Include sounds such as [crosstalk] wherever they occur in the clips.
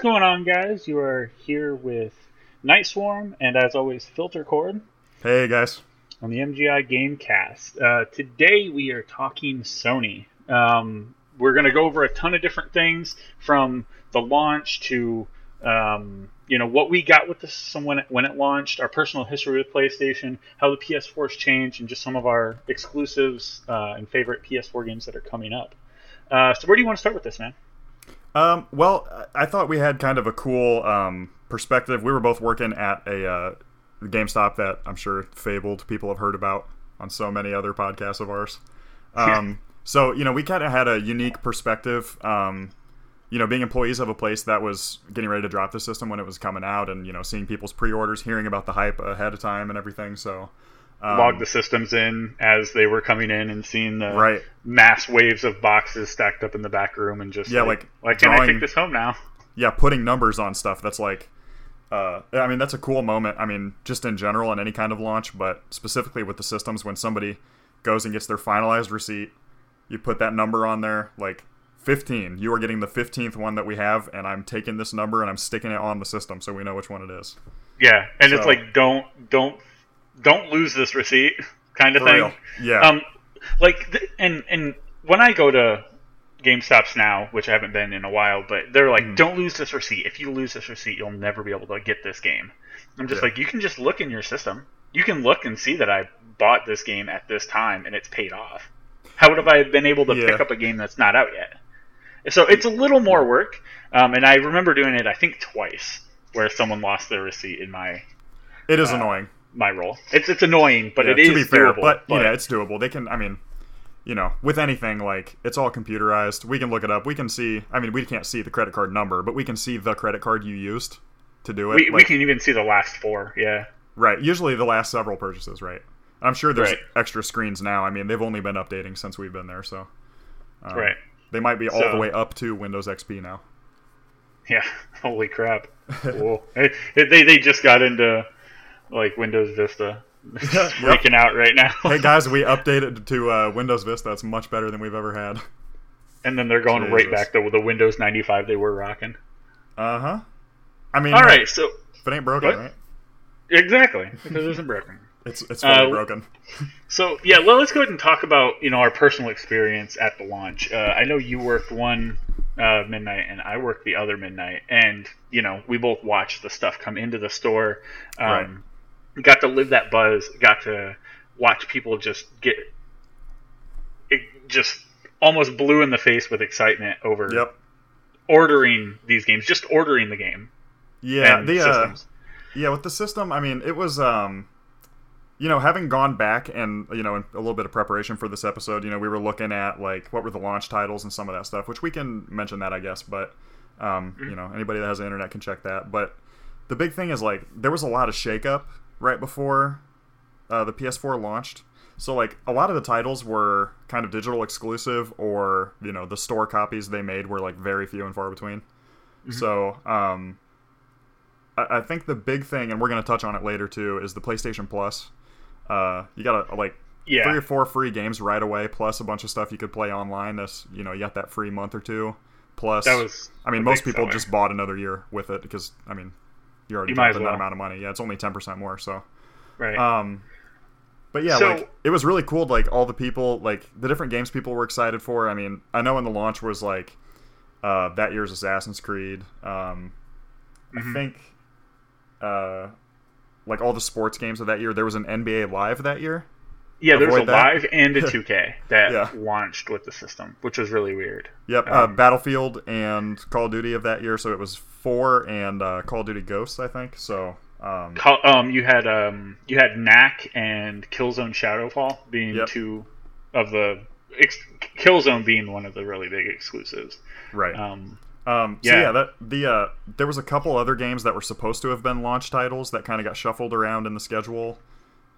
What's going on, guys? You are here with Night Swarm and, as always, Filter Cord Hey guys. on the MGI Gamecast. Uh, today we are talking Sony. Um, we're going to go over a ton of different things from the launch to um, you know what we got with the system when it, when it launched, our personal history with PlayStation, how the PS4's changed, and just some of our exclusives uh, and favorite PS4 games that are coming up. Uh, so where do you want to start with this, man? Um, well, I thought we had kind of a cool um, perspective. We were both working at a uh, GameStop that I'm sure fabled people have heard about on so many other podcasts of ours. Um, [laughs] so you know, we kind of had a unique perspective. Um, you know, being employees of a place that was getting ready to drop the system when it was coming out, and you know, seeing people's pre-orders, hearing about the hype ahead of time, and everything. So. Um, Log the systems in as they were coming in and seeing the Right. mass waves of boxes stacked up in the back room and just Yeah, like, like why can't I take this home now? yeah, putting numbers on stuff that's like uh, I mean that's a cool moment. I mean, just in general in any kind of launch, but specifically with the systems when somebody goes and gets their finalized receipt, you put that number on there like 15. You are getting the 15th one that we have and I'm taking this number and I'm sticking it on the system so we know which one it is. Yeah, and it's like don't don't don't lose this receipt kind of For thing. real. Yeah. Um, like th- and and when I go to GameStops now, which I haven't been in a while, but they're like, don't lose this receipt. If you lose this receipt, you'll never be able to get this game. I'm just Yeah. like, you can just look in your system. You can look and see that I bought this game at this time and it's paid off. How would have I been able to Yeah. pick up a game that's not out yet? So it's a little more work, um, and I remember doing it, I think, twice, where someone lost their receipt in my It is uh, annoying. My role. It's it's annoying, but Yeah, it is to be fair, doable. but, you know, it's doable. They can I mean, you know, with anything like it's all computerized. We can look it up. We can see I mean, we can't see the credit card number, but we can see the credit card you used to do it. we, we can even see the last four. Yeah. Right. Usually the last several purchases, right? I'm sure there's Right. extra screens now. I mean, they've only been updating since we've been there, so um, Right. they might be all So- the way up to Windows XP now. Yeah. [laughs] Holy crap. [laughs] Cool. Hey, they they just got into like Windows Vista. [laughs] It's freaking out right now. hey [laughs] guys, we updated to uh, Windows Vista. It's much better than we've ever had. and then they're going right back to the Windows 95 they were rocking. Uh huh. I mean, all right. right. So if it ain't broken, What? right? exactly [laughs] because it isn't broken. It's it's fully Uh, broken. So yeah, well, let's go ahead and talk about you know our personal experience at the launch. Uh, I know you worked one uh, midnight and I worked the other midnight, and you know we both watched the stuff come into the store. Um, Got to live that buzz. Got to watch people just get it just almost blue in the face with excitement over Yep. ordering these games, just ordering the game. Yeah. The uh. Yeah, with the system, I mean, it was um you know, having gone back and you know, in a little bit of preparation for this episode, you know, we were looking at like what were the launch titles and some of that stuff, which we can mention that, I guess, but um, you know, anybody that has the internet can check that. But the big thing is like there was a lot of shakeup right before uh, the PS4 launched. So like a lot of the titles were kind of digital exclusive, or you know the store copies they made were like very few and far between. So um, I, I think the big thing, and we're going to touch on it later too, is the PlayStation Plus. Uh, you got like Yeah. three or four free games right away, plus a bunch of stuff you could play online. That's you know you got that free month or two. Plus, That was I mean, most people seller. just bought another year with it because I mean, you already You dropped as that amount of money. Yeah, it's only ten percent more. So, right. um, but yeah, So- like it was really cool. Like all the people, like the different games people were excited for. I mean, I know when the launch was like uh, that year's Assassin's Creed. Um, Mm-hmm. I think uh, like all the sports games of that year. There was an NBA Live that year. Yeah, there was a that. live and a [laughs] 2K that Yeah. launched with the system, which was really weird. Yep, uh, Um, Battlefield and Call of Duty of that year. So it was four and uh, Call of Duty Ghosts, I think. So um, Call- Um, you had um, you had Knack and Killzone Shadowfall being Yep. two of the ex- Killzone being one of the really big exclusives. right. Um, Um, so Yeah. yeah, that the uh, there was a couple other games that were supposed to have been launch titles that kind of got shuffled around in the schedule,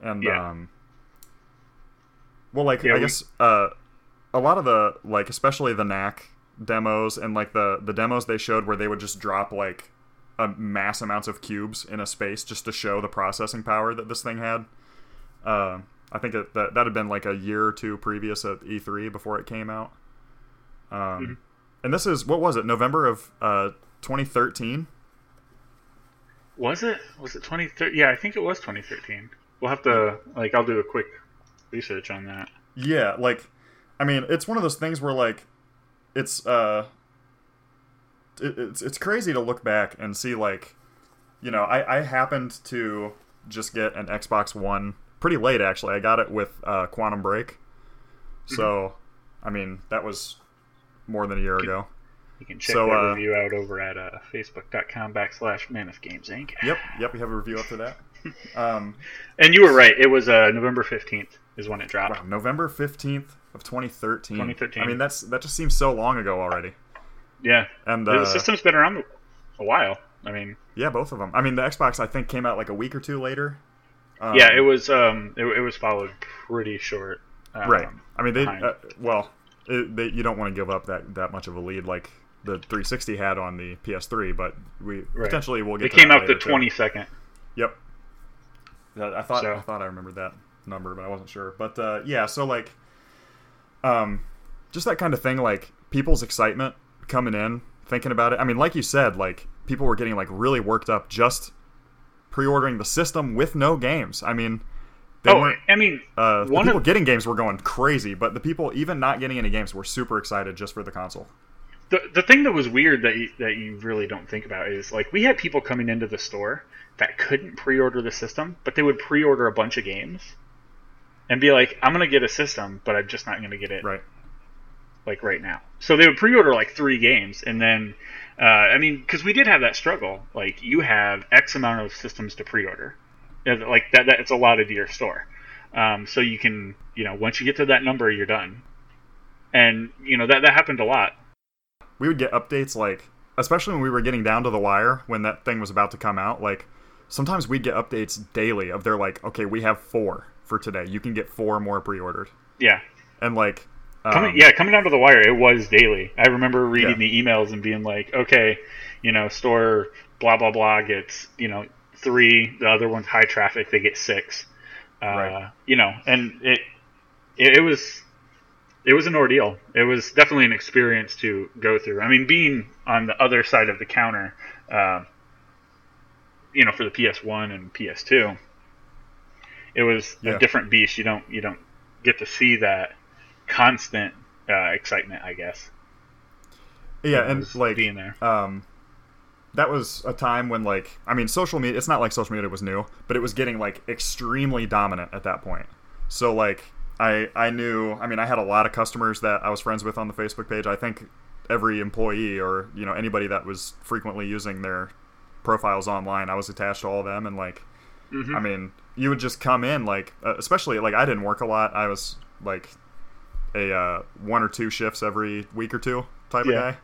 and Yeah. um, well, like Yeah, I we- guess uh, a lot of the like especially the knack demos and like the the demos they showed where they would just drop like a mass amounts of cubes in a space just to show the processing power that this thing had. Uh, I think it, that that had been like a year or two previous at E3 before it came out. Um, Mm-hmm. and this is what was it? November of uh, 2013. Was it? Was it 2013? Yeah, I think it was 2013. We'll have to like I'll do a quick research on that. Yeah, like I mean, it's one of those things where like it's uh it, it's it's crazy to look back and see like you know, I I happened to just get an Xbox One pretty late actually. I got it with uh, Quantum Break. So, I mean, that was more than a year ago. You can check So, that uh, review out over at uh, facebook.com backslash Mammoth Games Inc. Yep, yep, we have a review up to that. [laughs] Um, And you were right. It was uh, November 15th is when it dropped. wow, November 15th of 2013. 2013. I mean, that's that just seems so long ago already. Yeah. And the uh, system's been around a while. I mean, yeah, both of them. I mean, the Xbox I think came out like a week or two later. Um, yeah, it was um, it, it was followed pretty short. Um, right. I mean, they uh, well, it, they, you don't want to give up that that much of a lead like the 360 had on the PS3, but we Right. potentially will get. It came out the later, too. 22nd. Yep. I thought So- I thought I remembered that number, but I wasn't sure. But uh, yeah, so like, um, just that kind of thing, like people's excitement coming in, thinking about it. I mean, like you said, like people were getting like really worked up just pre-ordering the system with no games. I mean, they Oh. I mean, Uh, the people of getting games were going crazy, but the people even not getting any games were super excited just for the console. the the thing that was weird that you, that you really don't think about is like we had people coming into the store that couldn't pre-order the system, but they would pre-order a bunch of games and be like, "I'm gonna get a system, but I'm just not gonna get it Right. like right now." So they would pre-order like three games, and then uh, I mean, because we did have that struggle. Like you have X amount of systems to pre-order, like that. That it's allotted to your store, um, so you can you know once you get to that number, you're done. And you know that that happened a lot. we would get updates like especially when we were getting down to the wire when that thing was about to come out like sometimes we'd get updates daily of they're like okay we have four for today you can get four more pre-ordered Yeah, and like um, Coming, yeah, coming down to the wire, it was daily. I remember reading Yeah. the emails and being like, okay, you know, store blah blah blah gets you know three, the other one's high traffic, they get six. Uh, Right. You know, and it, it it was it was an ordeal. It was definitely an experience to go through. I mean, being on the other side of the counter, uh, you know, for the PS1 and PS2, it was Yeah. a different beast. You don't you don't get to see that constant uh, excitement, I guess. yeah and like being there. um that was a time when like i mean social media it's not like social media was new but it was getting like extremely dominant at that point so like i i knew i mean i had a lot of customers that i was friends with on the facebook page i think every employee or you know anybody that was frequently using their profiles online i was attached to all of them and like Mhm. i mean you would just come in like uh, especially like i didn't work a lot i was like a uh, one or two shifts every week or two type Yeah. of guy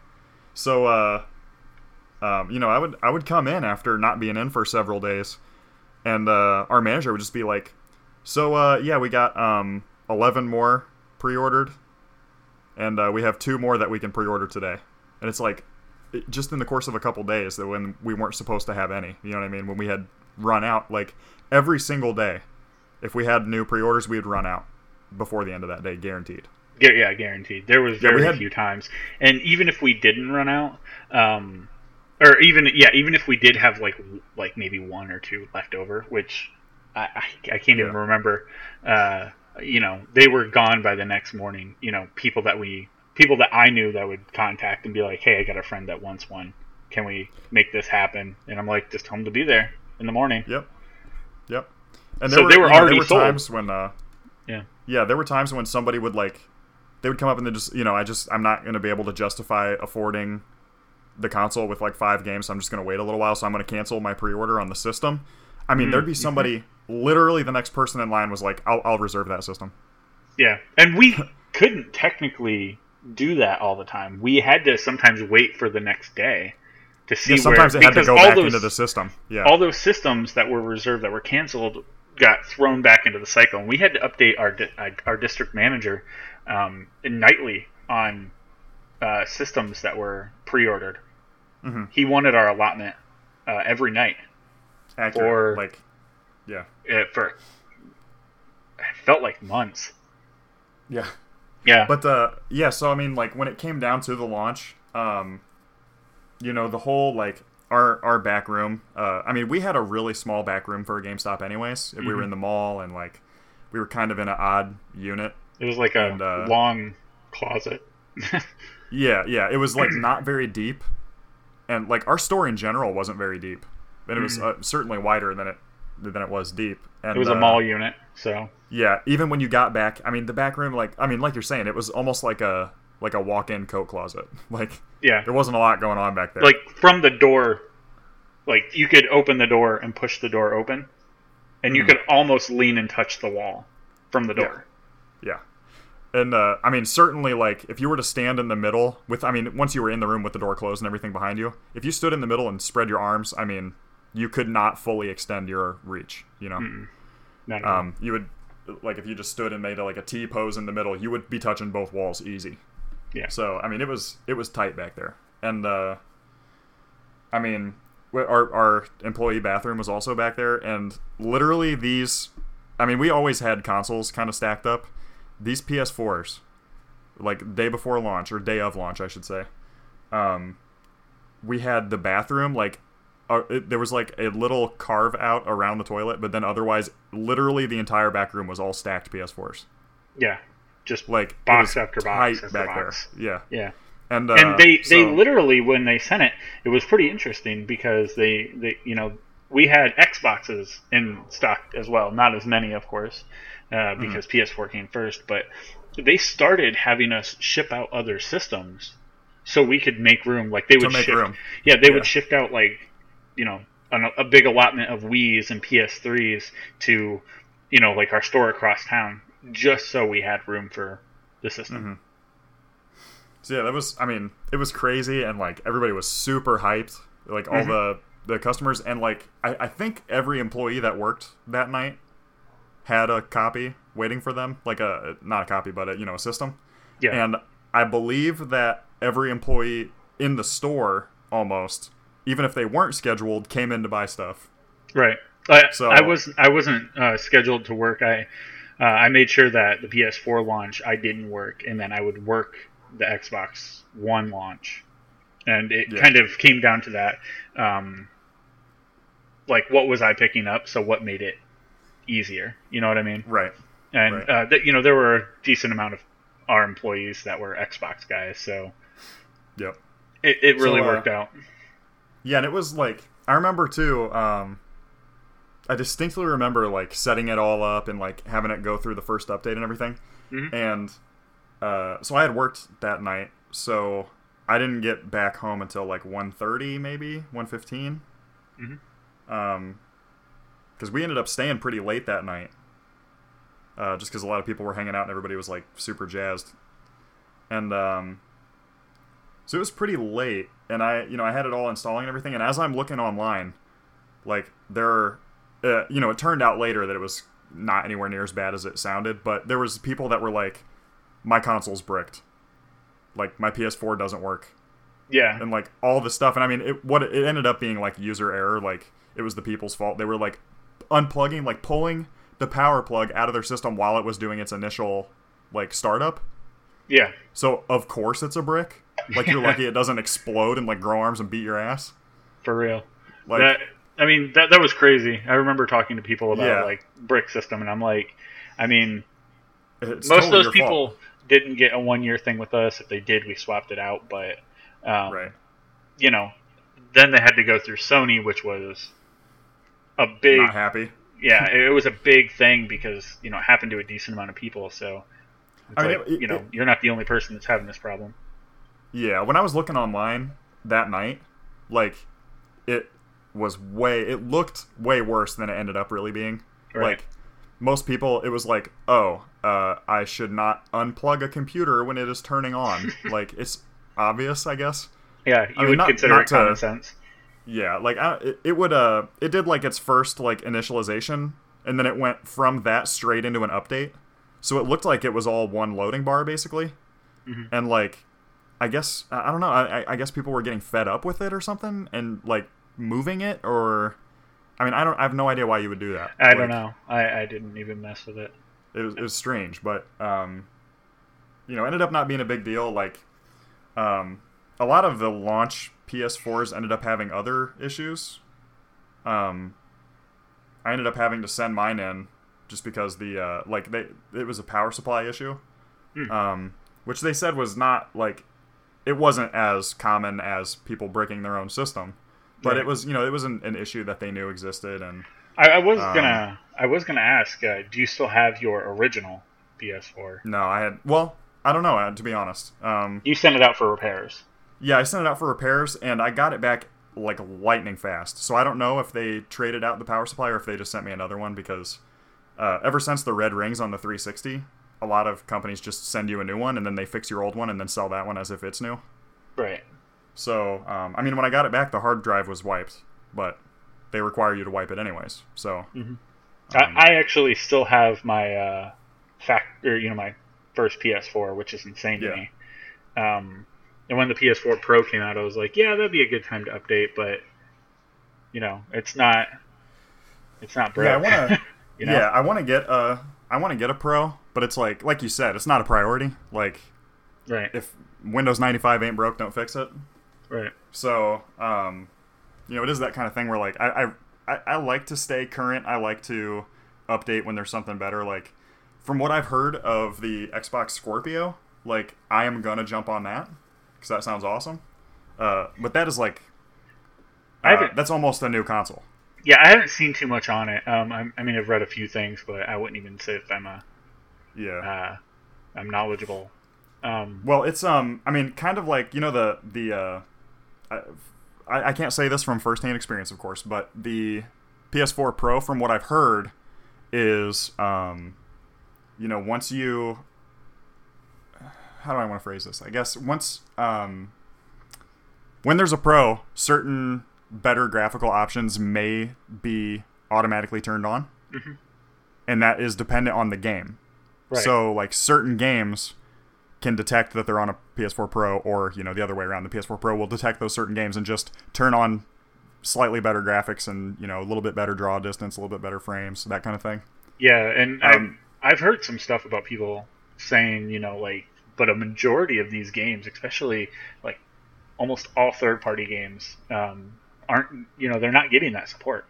so uh um, you know, I would I would come in after not being in for several days, and uh, our manager would just be like, "So uh, yeah, we got um, eleven more pre-ordered, and uh, we have two more that we can pre-order today." And it's like, it, just in the course of a couple days, that when we weren't supposed to have any, you know what I mean? When we had run out, like every single day, if we had new pre-orders, we would run out before the end of that day, guaranteed. Yeah, guaranteed. There was Yeah, very had- few times, and even if we didn't run out, um, or even yeah, even if we did have like like maybe one or two left over, which I I, I can't even remember. Uh, you know, they were gone by the next morning. You know, people that we people that I knew that would contact and be like, "Hey, I got a friend that wants one. Can we make this happen?" And I'm like, "Just tell them to be there in the morning." Yep. Yep. And So they were you know, there were times when uh Yeah. yeah, there were times when somebody would like they would come up and they just you know, I just I'm not gonna be able to justify affording the console with like five games, so I'm just gonna wait a little while, so I'm gonna cancel my pre order on the system. I mean, Mm, there'd be somebody literally the next person in line was like, I'll I'll reserve that system. Yeah, and we [laughs] couldn't technically do that all the time. We had to sometimes wait for the next day to see Yeah, sometimes where it had to go back those, into the system. Yeah. all those systems that were reserved that were canceled got thrown back into the cycle, and we had to update our uh, our district manager um, nightly on uh, systems that were pre-ordered. Mhm. He wanted our allotment uh, every night Accurate. or- like yeah. uh, for it felt like months. Yeah. Yeah, But uh, yeah, so I mean, like when it came down to the launch, um, you know, the whole like our our back room. Uh, I mean, we had a really small back room for a GameStop, anyways. We were in the mall and like we were kind of in an odd unit. It was like a And, uh, long closet. [laughs] Yeah, yeah. It was like not very deep, and like our store in general wasn't very deep, and it was uh, certainly wider than it than it was deep. And it was a uh, mall unit, so Yeah, even when you got back, I mean, the back room, like I mean, like you're saying, it was almost like a like a walk-in coat closet. [laughs] Like yeah, there wasn't a lot going on back there. like from the door, like you could open the door and push the door open, and you Mhm. could almost lean and touch the wall from the door. Yeah. And uh, I mean, certainly, like if you were to stand in the middle with, I mean, once you were in the room with the door closed and everything behind you, if you stood in the middle and spread your arms, I mean, you could not fully extend your reach. You know, No, no, no. um, you would like if you just stood and made a, like a T pose in the middle, you would be touching both walls easy. Yeah. So I mean, it was it was tight back there, and uh, I mean, our our employee bathroom was also back there, and literally these, I mean, we always had consoles kind of stacked up. These PS4s, like day before launch or day of launch, I should say, um, we had the bathroom like. Uh, it, there was like a little carve out around the toilet, but then otherwise, literally the entire back room was all stacked PS4s. yeah, just Like it Box was after box tight after back box. there. Yeah, yeah. and uh, and they they literally when they sent it, it was pretty interesting because they they you know we had Xboxes in stock as well, not as many of course, uh, Mm-hmm. because PS4 came first, but they started having us ship out other systems so we could make room. Like they To would make shift, room. yeah, they Yeah. would shift out like you know an, a big allotment of Wii's and PS3s to you know like our store across town just so we had room for the system. Mm-hmm. So yeah, that was. I mean, it was crazy, and like everybody was super hyped. Like all Mm-hmm. the the customers, and like I, I think every employee that worked that night had a copy waiting for them, like a not a copy, but a you know a system. Yeah, And I believe that every employee in the store almost, even if they weren't scheduled, came in to buy stuff. Right. I, So- I was I wasn't uh, scheduled to work. I uh, I made sure that the PS4 launch I didn't work, and then I would work the Xbox One launch, and it Yeah. kind of came down to that. Um, like, what was I picking up? So, what made it easier? You know what I mean? Right. And Right. uh, th- you know, there were a decent amount of our employees that were Xbox guys, so Yep. it, it really So, uh, worked out. Yeah, and it was like I remember too. Um, I distinctly remember like setting it all up and like having it go through the first update and everything. Mhm. And uh, so I had worked that night, so I didn't get back home until like 1.30 maybe 1.15. Mhm. Um, because we ended up staying pretty late that night. Uh, just because a lot of people were hanging out and everybody was like super jazzed, and um, so it was pretty late, and I, you know, I had it all installing and everything. And as I'm looking online, like there, uh, you know, it turned out later that it was not anywhere near as bad as it sounded. But there was people that were like, "My console's bricked," like my PS4 doesn't work, Yeah, and like all this stuff. And I mean, it what it ended up being like user error. Like it was the people's fault. They were like unplugging, like pulling the power plug out of their system while it was doing its initial like startup. yeah. So of course it's a brick. Like you're lucky it doesn't explode and like grow arms and beat your ass. For real. Like that I mean that that was crazy. I remember talking to people about Yeah. like brick system, and I'm like, I mean, it's most totally of those people fault. didn't get a one year thing with us. If they did, we swapped it out. But um, right? you know, then they had to go through Sony, which was a big Not happy. yeah, it was a big thing because you know it happened to a decent amount of people. So I mean, like, it- you know, it- you're not the only person that's having this problem. Yeah, when I was looking online that night, like it was way it looked way worse than it ended up really being. Right. Like most people it was like, "Oh, uh, I should not unplug a computer when it is turning on." [laughs] like it's obvious, I guess. Yeah, you I mean, would not- consider not it common to- sense. Yeah, like I, it, it would uh it did like its first like initialization and then it went from that straight into an update. So it looked like it was all one loading bar basically. Mhm. And like I guess I don't know, I- I guess people were getting fed up with it or something and like moving it or I mean, I don't I have no idea why you would do that. I Like, don't know. I, I didn't even mess with it. It was, it was strange, but um you know, ended up not being a big deal like um a lot of the launch PS4s ended up having other issues. Um, I ended up having to send mine in just because the uh, like they it was a power supply issue, Hmm. um, which they said was not like it wasn't as common as people breaking their own system, but Right. it was you know it was an, an issue that they knew existed and I, I was Um, gonna I was gonna ask, uh, do you still have your original PS4? no I had well I don't know uh, to be honest um, You sent it out for repairs. yeah I sent it out for repairs and I got it back like lightning fast so I don't know if they traded out the power supply or if they just sent me another one because uh, ever since the red rings on the 360 a lot of companies just send you a new one and then they fix your old one and then sell that one as if it's new Right. So um, I mean when I got it back the hard drive was wiped but they require you to wipe it anyways so Um, I, I actually still have my uh, fact or you know my first PS4, which is insane to me. Um, and when the PS4 Pro came out, I was like, yeah, that'd be a good time to update, but you know, it's not. It's not broke. Yeah, I want to. [laughs] you know? Yeah, I want to get a. I want to get a pro, but it's like, like you said, it's not a priority. Like, Right. if Windows 95 ain't broke, don't fix it. Right. So, um, you know, it is that kind of thing where like I, I, I, like to stay current. I like to update when there's something better. Like, from what I've heard of the Xbox Scorpio, like I am gonna jump on that because that sounds awesome. Uh, but that is like, uh, that's almost a new console. Yeah, I haven't seen too much on it. Um, I, I mean, I've read a few things, but I wouldn't even say if I'm a Yeah. uh, I'm knowledgeable. Um, Well, it's um, I mean, kind of like you know the the uh, I, I can't say this from firsthand experience, of course, but the PS4 Pro, from what I've heard, is um, you know, once you how do I want to phrase this? I guess once um, when there's a Pro, certain better graphical options may be automatically turned on, and that is dependent on the game. right. So like certain games can detect that they're on a PS4 Pro, or you know the other way around. The PS4 Pro will detect those certain games and just turn on slightly better graphics and you know a little bit better draw distance, a little bit better frames, that kind of thing. Yeah, and Um, I've I've heard some stuff about people saying, you know, like, but a majority of these games, especially like almost all third party games, um, aren't you know they're not getting that support.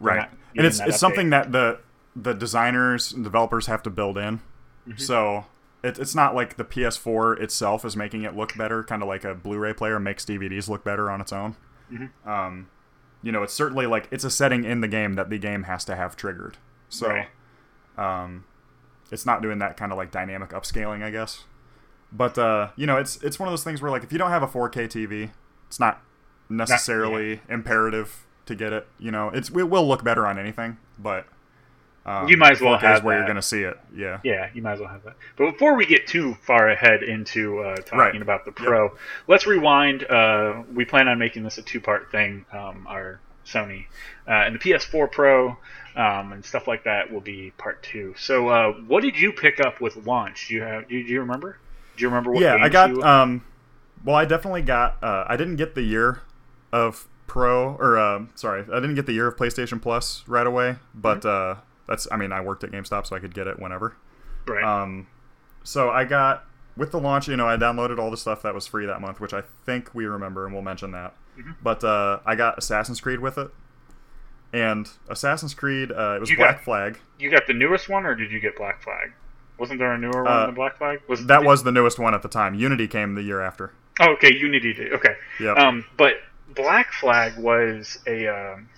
Right, and it's it's update. something that the the designers and developers have to build in. Mm-hmm. So it, it's not like the PS4 itself is making it look better, kind of like a Blu-ray player makes DVDs look better on its own. Mm-hmm. Um, you know, it's certainly like it's a setting in the game that the game has to have triggered. So, Right. um, it's not doing that kind of like dynamic upscaling, I guess. But uh, you know, it's it's one of those things where like if you don't have a 4K TV, it's not necessarily imperative to get it. You know, it's it will look better on anything, but um, You might as well 4K have where that. you're going to see it. Yeah. Yeah, you might as well have that. But before we get too far ahead into uh, talking Right. about the Pro, let's rewind. Uh, we plan on making this a two-part thing. Um, our Sony uh, and the PS4 Pro um, and stuff like that will be part two. So, uh, what did you pick up with launch? Do you have? Do you, do you remember? Do you remember what? yeah, I got. you- Um, well, I definitely got. Uh, I didn't get the year of Pro, or uh, sorry, I didn't get the year of PlayStation Plus right away. But Mm-hmm. That's. I mean, I worked at GameStop, so I could get it whenever. right. Um, so I got with the launch. You know, I downloaded all the stuff that was free that month, which I think we remember, and we'll mention that. Mm-hmm. But uh, I got Assassin's Creed with it, and Assassin's Creed. Uh, it was You Black got- Flag. you got the newest one, or did you get Black Flag? Wasn't there a newer one Uh, than Black Flag? Was That was the newest one at the time. Unity came the year after. Oh, okay. Unity did. Okay. Yeah. Um, but Black Flag was a. Um,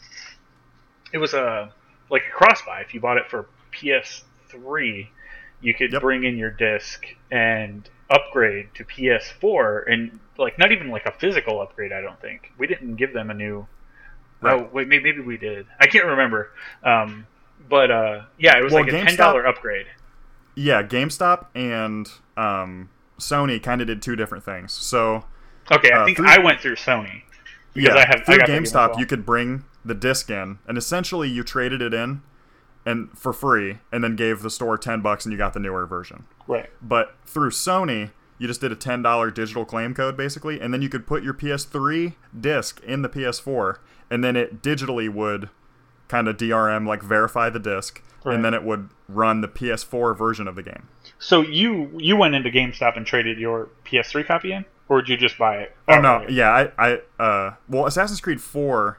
it was a like a cross buy. If you bought it for PS3, you could Yep. bring in your disc and upgrade to PS4, and like not even like a physical upgrade. I don't think we didn't give them a new. Right. Oh wait, maybe, maybe we did. I can't remember. Um, but uh, yeah, it was Well, like a GameStop- ten dollar upgrade. Yeah, GameStop and um, Sony kind of did two different things. So Okay, I Uh, think through- I went through Sony. Because yeah, I have- I through got that game as GameStop, well. you could bring the disc in, and essentially you traded it in, and for free, and then gave the store ten bucks, and you got the newer version. Right. But through Sony, you just did a ten dollar digital claim code basically, and then you could put your PS3 disc in the PS4, and then it digitally would kind of DRM like verify the disc, Right. and then it would run the PS4 version of the game. So you you went into GameStop and traded your PS3 copy in, or did you just buy it? Oh no, outright? yeah, I, I, uh, well, Assassin's Creed Four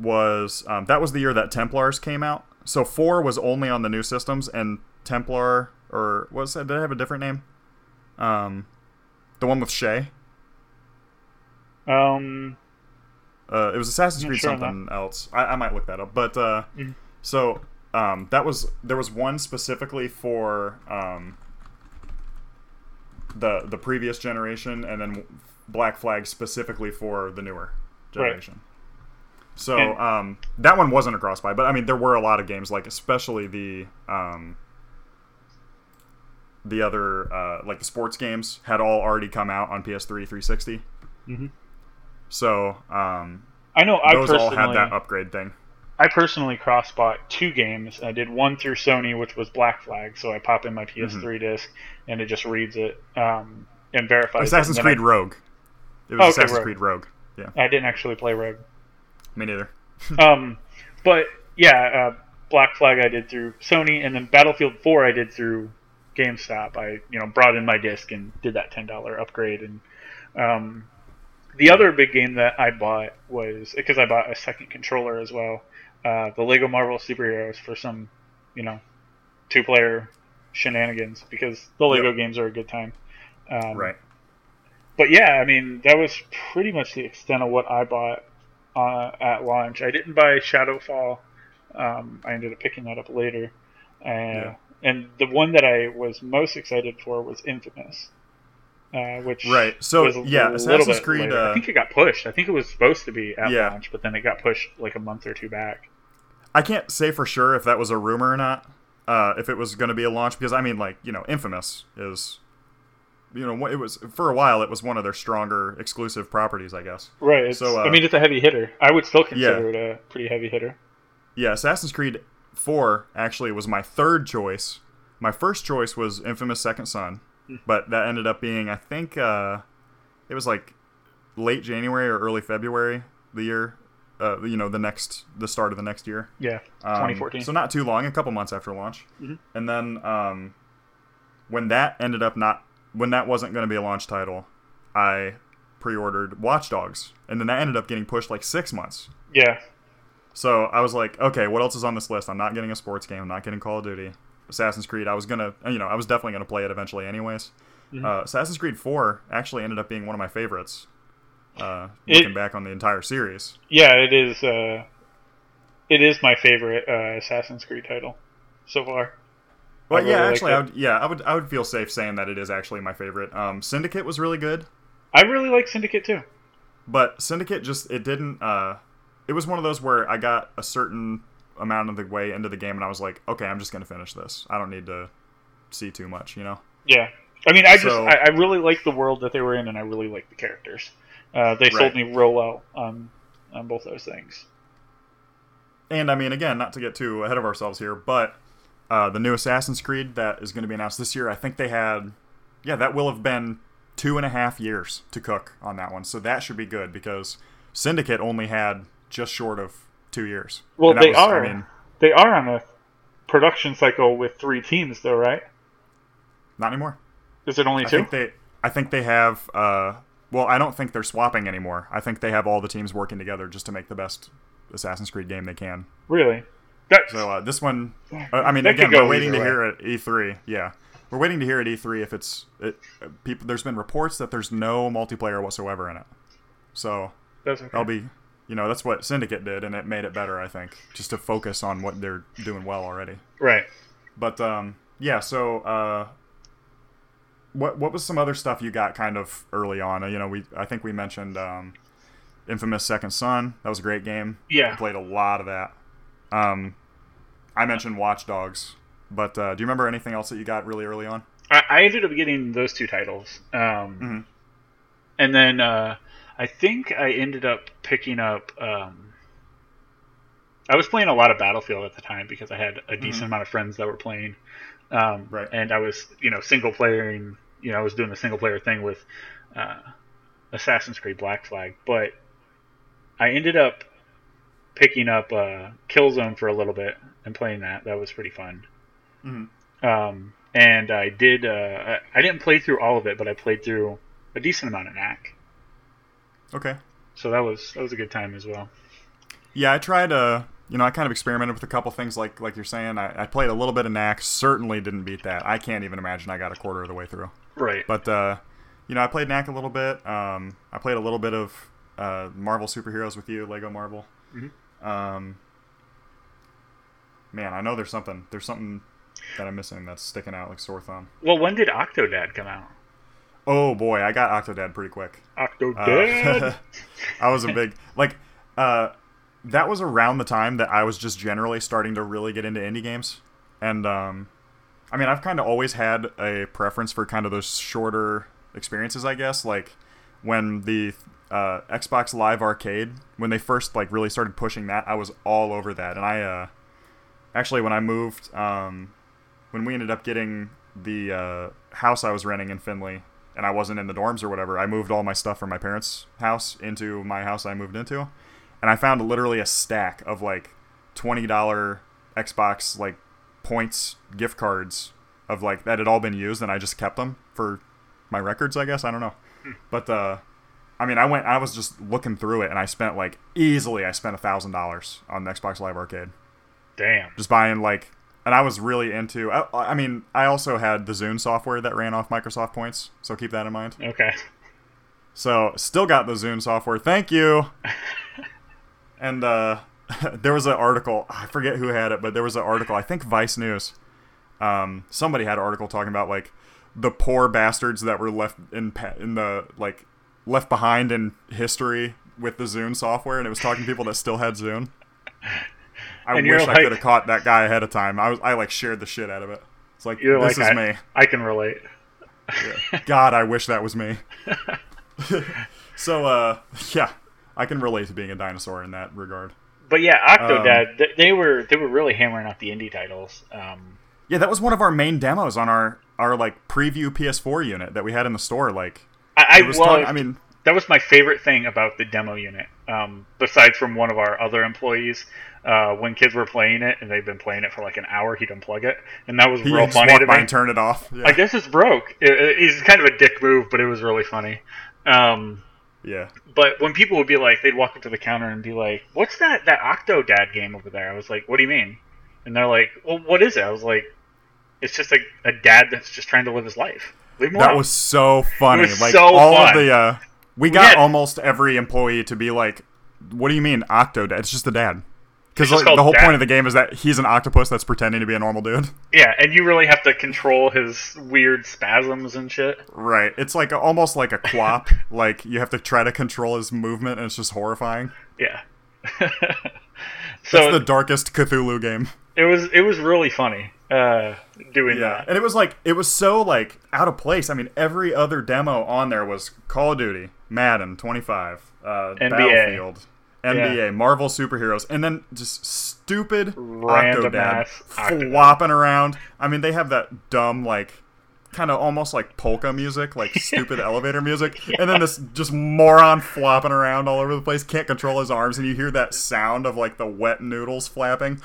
was um, that was the year that Templars came out. So four was only on the new systems, and Templar or was that? Did it have a different name? Um, the one with Shay. Um, Uh, it was Assassin's Creed sure something else. I, I might look that up. But uh, Mhm. so um, that was there was one specifically for um, the the previous generation, and then Black Flag specifically for the newer generation. Right. So And- um, that one wasn't a cross buy, but I mean there were a lot of games like especially the um, the other uh, like the sports games had all already come out on PS3 360. Mm-hmm. So um, I know. I those all had that upgrade thing. I personally cross bought two games. I did one through Sony, which was Black Flag, so I pop in my PS3 Mm-hmm. disc and it just reads it um, and verifies. Assassin's it. And Creed Rogue. It was Oh, okay, Assassin's Rogue. Creed Rogue. Yeah, I, I didn't actually play Rogue. me neither. [laughs] um, but yeah, uh, Black Flag I did through Sony, and then Battlefield 4 I did through GameStop. I you know brought in my disc and did that ten dollar upgrade. And um, the other big game that I bought was because I bought a second controller as well. Uh, the Lego Marvel Superheroes for some you know two player shenanigans because the Lego Yep. games are a good time. Um, Right. but yeah, I mean that was pretty much the extent of what I bought uh, at launch. I didn't buy Shadowfall. Um, I ended up picking that up later, uh, Yeah. and the one that I was most excited for was Infamous, uh, which Right. So, yeah, little Assassin's bit Creed, uh, I think it got pushed. I think it was supposed to be at Yeah. launch, but then it got pushed like a month or two back. I can't say for sure if that was a rumor or not. Uh, if it was going to be a launch, because I mean, like you know, Infamous is, you know, it was for a while. It was one of their stronger exclusive properties, I guess. Right. So, uh, I mean, it's a heavy hitter. I would still consider Yeah. it a pretty heavy hitter. Yeah, Assassin's Creed 4 actually was my third choice. My first choice was Infamous Second Son, but that ended up being, I think, uh, it was like late January or early February the year, uh, you know, the next, the start of the next year. Yeah, Um, 2014. So not too long, a couple months after launch. Mhm. And then um, when that ended up not, when that wasn't going to be a launch title, I pre-ordered Watch Dogs, and then that ended up getting pushed like six months. yeah, So I was like, okay, what else is on this list? I'm not getting a sports game. I'm not getting Call of Duty. Assassin's Creed. I was gonna, you know, I was definitely gonna play it eventually, anyways. Mhm. Uh, Assassin's Creed 4 actually ended up being one of my favorites. Uh, It- looking back on the entire series. yeah. It is. Uh, it is my favorite uh, Assassin's Creed title so far. Well, really yeah, actually, it. I would, yeah, I would, I would feel safe saying that it is actually my favorite. Um, Syndicate was really good, I really like Syndicate too. but Syndicate just it didn't. Uh, it was one of those where I got a certain amount of the way into the game, and I was like, okay, I'm just gonna finish this. I don't need to see too much, you know. Yeah, I mean, I just I, I really like the world that they were in, and I really like the characters. Uh, they sold Right. me real well on on both those things. And I mean, again, not to get too ahead of ourselves here, but uh, the new Assassin's Creed that is going to be announced this year, I think they had, yeah, that will have been two and a half years to cook on that one. So that should be good because Syndicate only had just short of two years. Well, they was- are. I mean, They are on a production cycle with three teams, though, right? not anymore. Is it only I two? think they, I think they have. Uh, well, I don't think they're swapping anymore. I think they have all the teams working together just to make the best Assassin's Creed game they can. really? That's So uh, this one, uh, I mean, again, we're waiting to way. hear at E3. Yeah, we're waiting to hear at E3 if it's it, uh, people. There's been reports that there's no multiplayer whatsoever in it. So that's okay. I'll be, you know, that's what Syndicate did, and it made it better. I think just to focus on what they're doing well already. right. But um, yeah. So uh, what what was some other stuff you got kind of early on? You know, we I think we mentioned um, Infamous Second Son. That was a great game. Yeah. Played a lot of that. Um, I mentioned Watch Dogs, but uh, do you remember anything else that you got really early on? I, I ended up getting those two titles, um, Mhm. and then uh, I think I ended up picking up. Um, I was playing a lot of Battlefield at the time because I had a decent amount of friends that were playing, um, Mm-hmm. Right. and I was you know single playering. You know, I was doing the single player thing with uh, Assassin's Creed Black Flag, but I ended up picking up uh, Killzone for a little bit and playing that. That was pretty fun. Mhm. Um, and I did. Uh, I I didn't play through all of it, but I played through a decent amount of knack. Okay. So that was that was a good time as well. Yeah, I tried. Uh, you know, I kind of experimented with a couple things, like like you're saying. I, I played a little bit of knack. Certainly didn't beat that. I can't even imagine I got a quarter of the way through. Right. But uh, you know, I played knack a little bit. Um, I played a little bit of uh, Marvel superheroes with you, Lego Marvel. Mhm. Um, man, I know there's something. There's something that I'm missing that's sticking out like sore thumb. well, when did Octodad come out? Oh boy, I got Octodad pretty quick. Octodad. Uh, [laughs] I was a big like uh, that was around the time that I was just generally starting to really get into indie games, and um, I mean I've kind of always had a preference for kind of those shorter experiences, I guess. Like when the uh, Xbox Live Arcade, when they first like really started pushing that, I was all over that, and I uh, actually when I moved, um, when we ended up getting the uh, house I was renting in Finley, and I wasn't in the dorms or whatever, I moved all my stuff from my parents' house into my house I moved into, and I found literally a stack of like twenty dollar Xbox like points gift cards of like that had all been used, and I just kept them for my records, I guess. I don't know, but uh, I mean, I went, I was just looking through it, and I spent like easily, I spent a thousand dollars on the Xbox Live Arcade Damn. just buying like and i was really into I, I mean i also had the zune software that ran off microsoft points so keep that in mind Okay. so still got the zune software thank you [laughs] and uh [laughs] there was an article i forget who had it but there was an article i think vice news um somebody had an article talking about like the poor bastards that were left in in the like left behind in history with the zune software and it was talking to people that still had zune I And wish I could have caught that guy ahead of time. I was I like shared the shit out of it. It's like this like is I, me. I can relate. God, I wish that was me. [laughs] [laughs] so uh yeah, I can relate to being a dinosaur in that regard. But yeah, Um, Octodad. th- they were they were really hammering out the indie titles. Um, Yeah, that was one of our main demos on our our like preview PS4 unit that we had in the store. Like I, I was loved. talk- I mean, that was my favorite thing about the demo unit. Um, besides from one of our other employees, uh, when kids were playing it and they've been playing it for like an hour, he'd unplug it, and that was he real funny to me. and turned it off. Yeah. I guess it's broke. It, it- it's kind of a dick move, but it was really funny. Um, yeah. but when people would be like, they'd walk up to the counter and be like, "What's that that Octodad game over there?" I was like, "What do you mean?" And they're like, "Well, what is it?" I was like, "It's just a, a dad that's just trying to live his life. Leave him That alone." was so funny. Was like so all fun. of the uh we got had- almost every employee to be like, "What do you mean Octodad? It's just a dad." Because like, the whole point of the game is that he's an octopus that's pretending to be a normal dude. [laughs] yeah, and you really have to control his weird spasms and shit. Right. It's like almost like a quap. [laughs] like you have to try to control his movement, and it's just horrifying. Yeah. It's [laughs] so the darkest Cthulhu game. it was it was really funny uh, doing Yeah, that. and it was like it was so like out of place. I mean, every other demo on there was Call of Duty, Madden 25, uh, NBA. Battlefield, NBA, Yeah. Marvel superheroes, and then just stupid Random Octodad flopping around. I mean, they have that dumb like kind of almost like polka music, like [laughs] stupid elevator music, and then this just moron flopping around all over the place, can't control his arms, and you hear that sound of like the wet noodles flapping,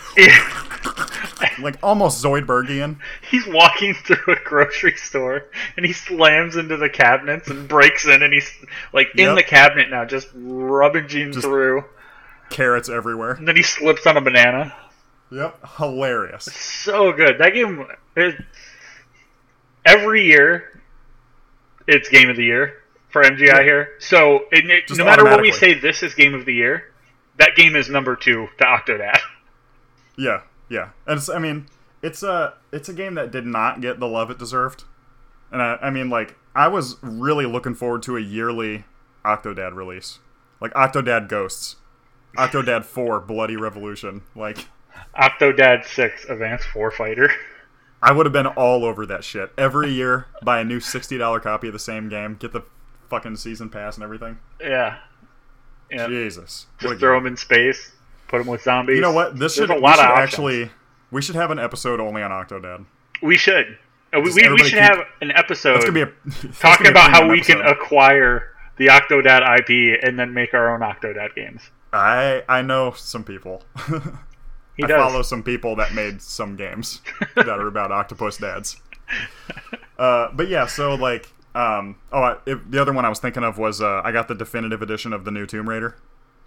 like almost Zoidbergian. he's walking through a grocery store and he slams into the cabinets and breaks in and he's like in Yep. the cabinet now just rummaging through carrots everywhere. and then he slips on a banana Yep, hilarious. so good that game it, every year it's game of the year for mgi here. So it, it- no matter what we say this is game of the year that game is number two to octodad. Yeah, yeah, and it's, I mean, it's a it's a game that did not get the love it deserved, and I, I mean, like, I was really looking forward to a yearly Octodad release, like Octodad Ghosts, Octodad Four Bloody Revolution. Like, octodad 6 advanced fighter. [laughs] I would have been all over that shit every year. Buy a new sixty dollar copy of the same game, get the fucking season pass and everything. yeah yeah Jesus, just throw game. them in space put them with zombies You know what? This There's should, a lot should of options. actually we should have an episode only on Octodad. We should. Uh, we, Just we, we should keep- have an episode That's gonna be a [laughs] talking about how we can acquire the Octodad IP and then make our own Octodad games. I I know some people. [laughs] He I does. follow some people that made some games [laughs] that are about octopus dads. Uh, but yeah, so like Um, oh, I, it, the other one I was thinking of was uh, I got the definitive edition of the new Tomb Raider.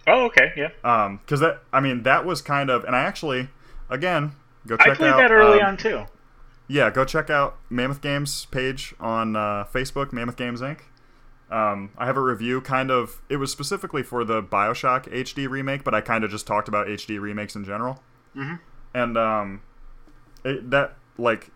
Oh, okay, yeah. Um, because that I mean that was kind of, and I actually, again, go check. I played out. that early um, on too. Yeah, go check out Mammoth Games page on uh, Facebook, Mammoth Games Inc. Um, I have a review, kind of. It was specifically for the Bioshock HD remake, but I kind of just talked about HD remakes in general. Mm-hmm. And um, it, that like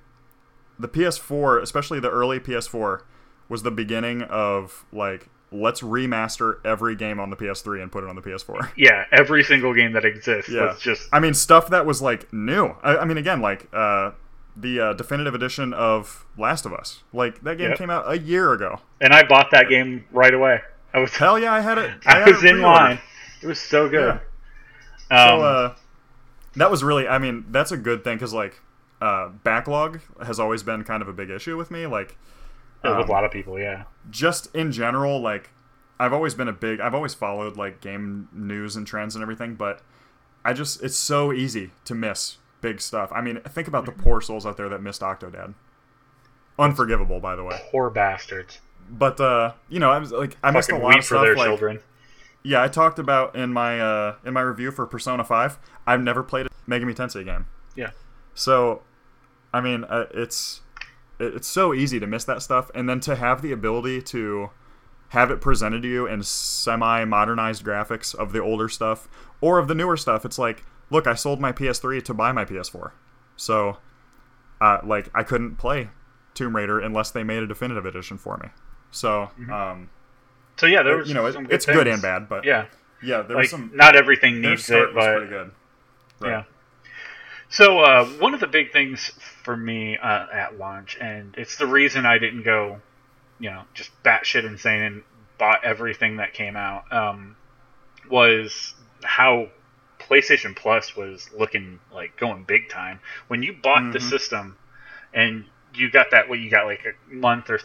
the PS4, especially the early PS4, was the beginning of like let's remaster every game on the PS3 and put it on the PS4. Yeah, every single game that exists Yeah. was just I mean, stuff that was like new. I, I mean, again, like uh, the uh, definitive edition of Last of Us. Like that game Yep. came out a year ago. and I bought that game right away. I was Hell yeah, I had it. [laughs] I, had was it in line. It was so good. Yeah. Um, So uh, that was really. I mean, that's a good thing because like uh, backlog has always been kind of a big issue with me. Like with um, a lot of people, yeah. just in general, like I've always been a big I've always followed like game news and trends and everything, but I just it's so easy to miss big stuff. I mean, think about the poor souls out there that missed Octodad. Unforgivable, by the way. Poor bastards. But uh, you know, I was like I missed a lot of stuff. their Like, children. Yeah, I talked about in my uh in my review for Persona Five. I've never played a Megami Tensei game. Yeah. So, I mean, uh, it's it- it's so easy to miss that stuff, and then to have the ability to have it presented to you in semi-modernized graphics of the older stuff or of the newer stuff. It's like, look, I sold my PS3 to buy my PS4, so uh, like I couldn't play Tomb Raider unless they made a definitive edition for me. So, um, So yeah, there was you know, it, good it's good and bad, but Yeah, yeah, there like was some. not everything needs it, but pretty good. Right. Yeah. So uh, one of the big things for me uh, at launch, and it's the reason I didn't go, you know, just batshit insane and bought everything that came out, um, was how PlayStation Plus was looking like going big time. When you bought the Mhm. system, and you got that, what you got like a month or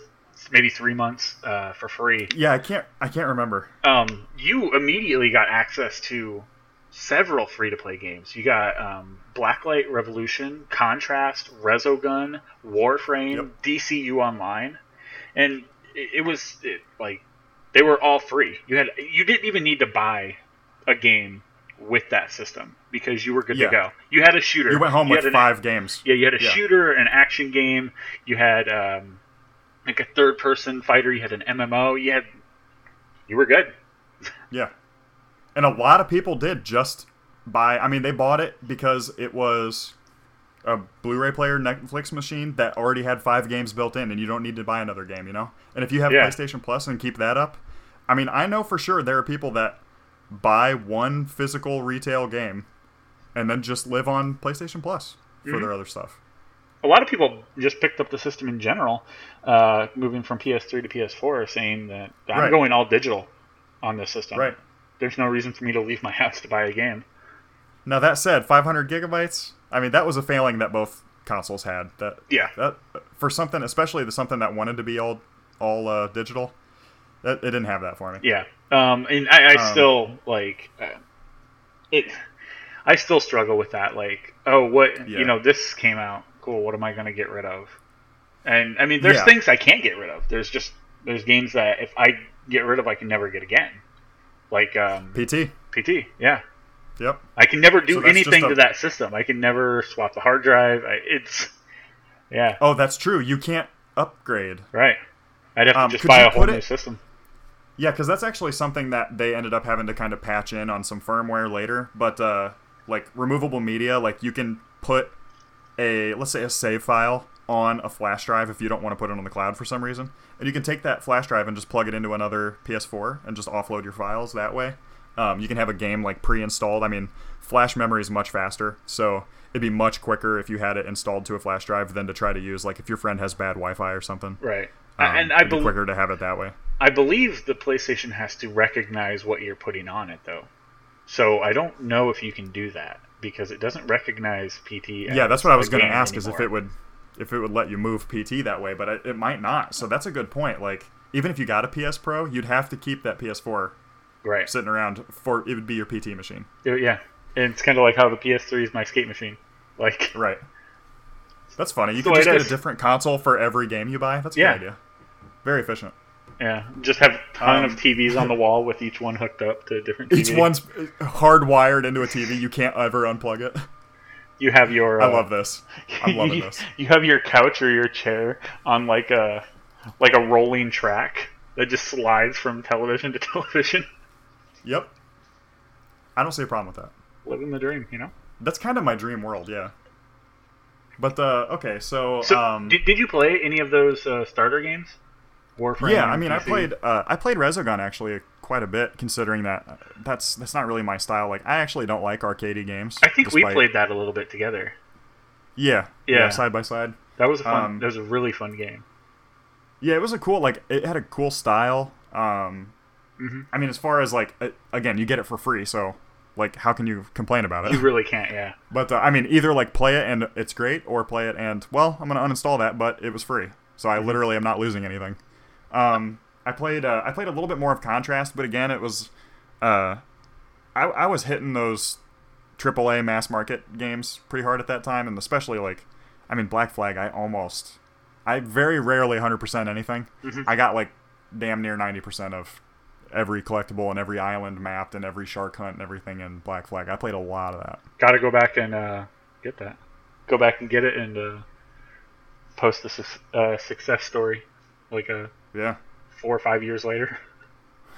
maybe three months uh, for free Yeah, I can't. I can't remember. um, you immediately got access to several free to play games. You got um, Blacklight Revolution, Contrast, Resogun, Warframe, Yep. DCU Online, and it, it was it, like they were all free. You had you didn't even need to buy a game with that system because you were good Yeah. to go. You had a shooter. You went home with had an- five games. yeah, you had a Yeah. shooter, an action game. You had um, like a third-person fighter. You had an MMO. You had, you were good. Yeah. And a lot of people did just buy I mean they bought it because it was a Blu-ray player Netflix machine that already had 5 games built in and you don't need to buy another game, you know? And if you have Yeah. PlayStation Plus and keep that up, I mean, I know for sure there are people that buy one physical retail game and then just live on PlayStation Plus for Mhm. their other stuff. A lot of people just picked up the system in general, uh, moving from PS3 to PS4, saying that I'm Right. going all digital on this system. Right. There's no reason for me to leave my [laughs] house to buy a game. Now that said, 500 gigabytes. I mean, that was a failing that both consoles had. That Yeah. that for something, especially the something that wanted to be all all uh, digital, that it didn't have that for me. Yeah. Um, and I, I Um, still like uh, it. I still struggle with that. Like, oh, what Yeah. you know, this came out. Cool. What am I going to get rid of? And I mean, there's Yeah. things I can't get rid of. There's just there's games that if I get rid of, I can never get again. Like um, PT. PT. Yeah. Yep. I can never do So anything a- to that system. I can never swap the hard drive. I, it's yeah, Oh, that's true. You can't upgrade. right. I'd have to Um, just buy a whole new it- system. Yeah, because that's actually something that they ended up having to kind of patch in on some firmware later. But uh, like removable media, like you can put a let's say a save file on a flash drive if you don't want to put it on the cloud for some reason, and you can take that flash drive and just plug it into another PS4 and just offload your files that way. Um, you can have a game like pre-installed. I mean, flash memory is much faster, so it'd be much quicker if you had it installed to a flash drive than to try to use like if your friend has bad Wi-Fi or something. Right. Um, and I believe quicker to have it that way. I believe the PlayStation has to recognize what you're putting on it, though. So I don't know if you can do that because it doesn't recognize PT. yeah, that's what I was going to ask is if it would if it would let you move PT that way, but it, it might not. So that's a good point. Like even if you got a PS Pro, you'd have to keep that PS4 right. sitting around for it would be your PT machine. yeah, and it's kind of like how the PS3 is my skate machine. Like, [laughs] Right. That's funny. You the could just get a different console for every game you buy. That's a Yeah. good idea. very efficient. Yeah, just have a ton Um, of TVs on the [laughs] wall with each one hooked up to a different TV. Each one's hardwired into a TV. You can't ever unplug it. you have your. I uh, love this. I'm loving [laughs] this. You have your couch or your chair on like a like a rolling track that just slides from television to [laughs] television. Yep. I don't see a problem with that. Living the dream, you know. That's kind of my dream world, yeah. But uh, okay, so, So, um, did, did you play any of those uh, starter games? Warframe. yeah, I mean, I played uh, I played Resogun actually quite a bit, considering that uh, that's that's not really my style. Like, I actually don't like arcadey games. I think we played that a little bit together. Yeah, Yeah. yeah, side by side. That was a fun. Um, that was a really fun game. Yeah, it was a cool like it had a cool style. Um, Mhm. I mean, as far as like uh, again, you get it for free, so like how can you complain about it? You really can't. Yeah. [laughs] But uh, I mean, either like play it and it's great, or play it and well, I'm gonna uninstall that, but it was free, so I literally am not losing anything. Um, I played uh, I played a little bit more of Contrast, but again, it was uh, I, I was hitting those AAA mass market games pretty hard at that time, and especially like, I mean, Black Flag. I almost, I very rarely 100% anything. I got like damn near 90% of every collectible and every island mapped and every shark hunt and everything in Black Flag. I played a lot of that. Got to go back and uh, get that. Go back and get it and uh, post a su- uh, success story, like a Yeah. four or five years later.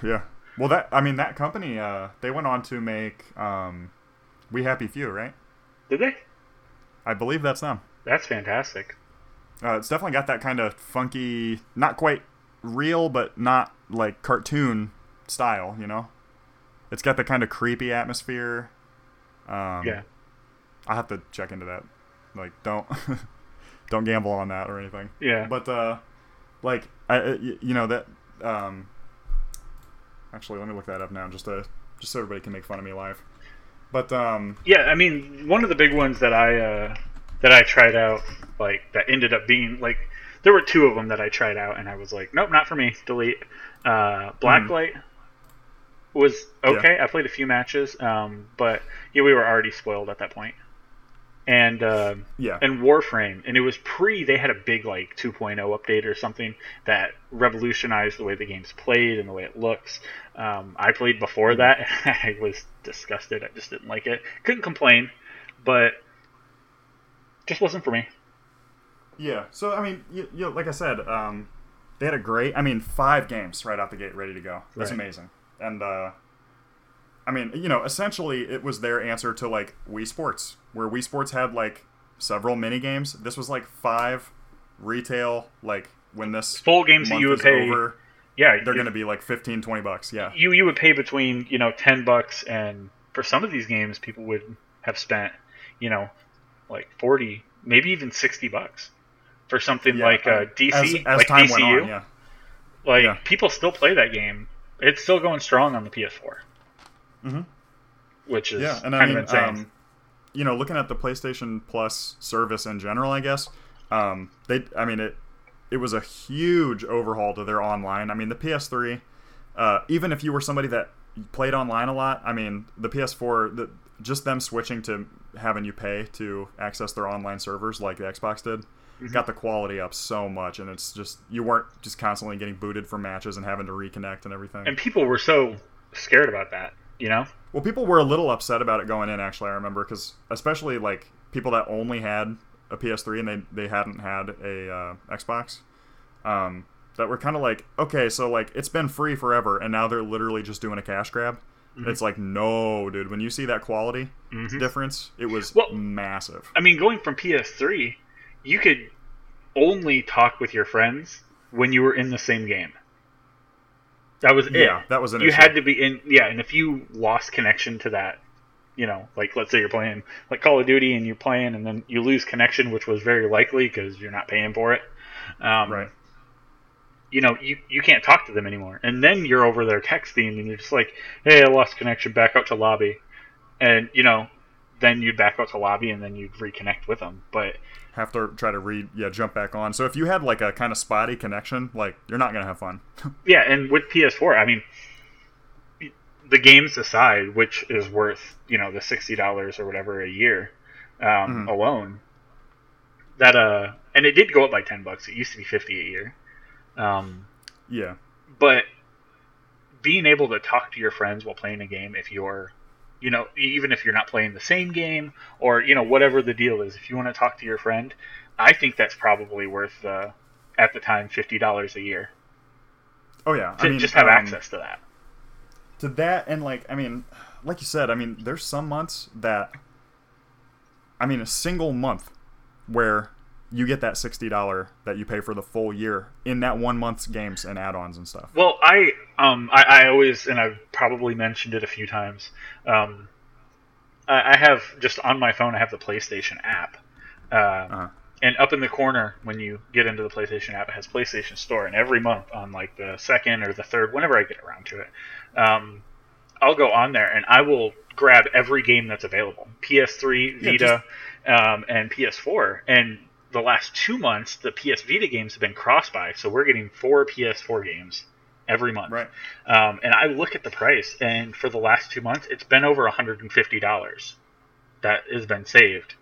Yeah. Well, that I mean that company uh, they went on to make um, We Happy Few, right? Did they? I believe that's them. That's fantastic. Uh, it's definitely got that kind of funky, not quite real, but not like cartoon style. You know, it's got the kind of creepy atmosphere. Um, yeah. I have to check into that. Like, don't [laughs] don't gamble on that or anything. Yeah. But uh, like I, you know that. Um, actually, let me look that up now, just to just so everybody can make fun of me live. But um, Yeah, I mean, one of the big ones that I uh, that I tried out, like that ended up being like, there were two of them that I tried out, and I was like, nope, not for me. Delete. Uh, Blacklight was okay. I played a few matches, um, but yeah, we were already spoiled at that point. And uh, yeah, and Warframe, and it was pre. They had a big like 2.0 update or something that revolutionized the way the game's played and the way it looks. Um, I played before that. [laughs] I was disgusted. I just didn't like it. Couldn't complain, but just wasn't for me. yeah. So I mean, you, you, like I said, um, they had a great. I mean, five games right out the gate, ready to go. That's Right. amazing. And uh, I mean, you know, essentially, it was their answer to like Wii Sports, where Wii Sports had like several mini games. This was like five retail. Like when this Full games that you would pay. over, Yeah, they're going to be like 15 20 bucks yeah you you would pay between you know ten bucks and for some of these games people would have spent you know like forty maybe even sixty bucks for something Yeah, like uh, uh, DC as, as like time DCU. went on yeah Like Yeah. people still play that game. It's still going strong on the PS4. Mhm. Which is yeah and i kind mean of insane. um, you know looking at the playstation plus service in general i guess um, they i mean it it was a huge overhaul to their online i mean the ps3 uh, even if you were somebody that played online a lot i mean the ps4 the, just them switching to having you pay to access their online servers like the xbox did Mm-hmm. got the quality up so much and it's just you weren't just constantly getting booted from matches and having to reconnect and everything and people were so scared about that. You know? Well, people were a little upset about it going in. Actually, I remember because especially like people that only had a PS3 and they they hadn't had a uh, Xbox, um, that were kind of like, okay, so like it's been free forever, and now they're literally just doing a cash grab. Mm-hmm. It's like, no, dude. When you see that quality difference, it was Well- massive. I mean, going from PS3, you could only talk with your friends when you were in the same game. That was it. Yeah, that was an you issue. had to be in. Yeah, and if you lost connection to that, you know, like let's say you're playing like Call of Duty and you're playing, and then you lose connection, which was very likely because you're not paying for it. Um, Right. You know, you you can't talk to them anymore, and then you're over there texting, and you're just like, "Hey, I lost connection. Back out to lobby," and you know, then you'd back out to lobby, and then you'd reconnect with them. But Have to try to read, yeah, jump back on. So if you had like a kind of spotty connection, like you're not gonna have fun. [laughs] Yeah, and with PS4, I mean, the games aside, which is worth you know the sixty dollars or whatever a year um, Mhm. alone, that uh, and it did go up by ten bucks. It used to be fifty a year. Um, Yeah. But being able to talk to your friends while playing a game, if you're, you know, even if you're not playing the same game or you know whatever the deal is, if you want to talk to your friend, I think that's probably worth uh, at the time fifty dollars a year Oh yeah. to I mean, just have um, access to that. to that and like I mean, like you said, I mean, there's some months that I mean, a single month where you get that sixty dollar that you pay for the full year in that one month's games and add-ons and stuff. Well, I um I, I always and I've probably mentioned it a few times. Um, I, I have just on my phone. I have the PlayStation app, uh, Uh-huh. and up in the corner when you get into the PlayStation app, it has PlayStation Store. And every month on like the second or the third, whenever I get around to it, um, I'll go on there and I will grab every game that's available: PS3, Yeah, Vita, um, and PS4. And the last two months, the PS Vita games have been cross buy, so we're getting four PS4 games every month. Right. Um, and I look at the price, and for the last two months, it's been over $150 that has been saved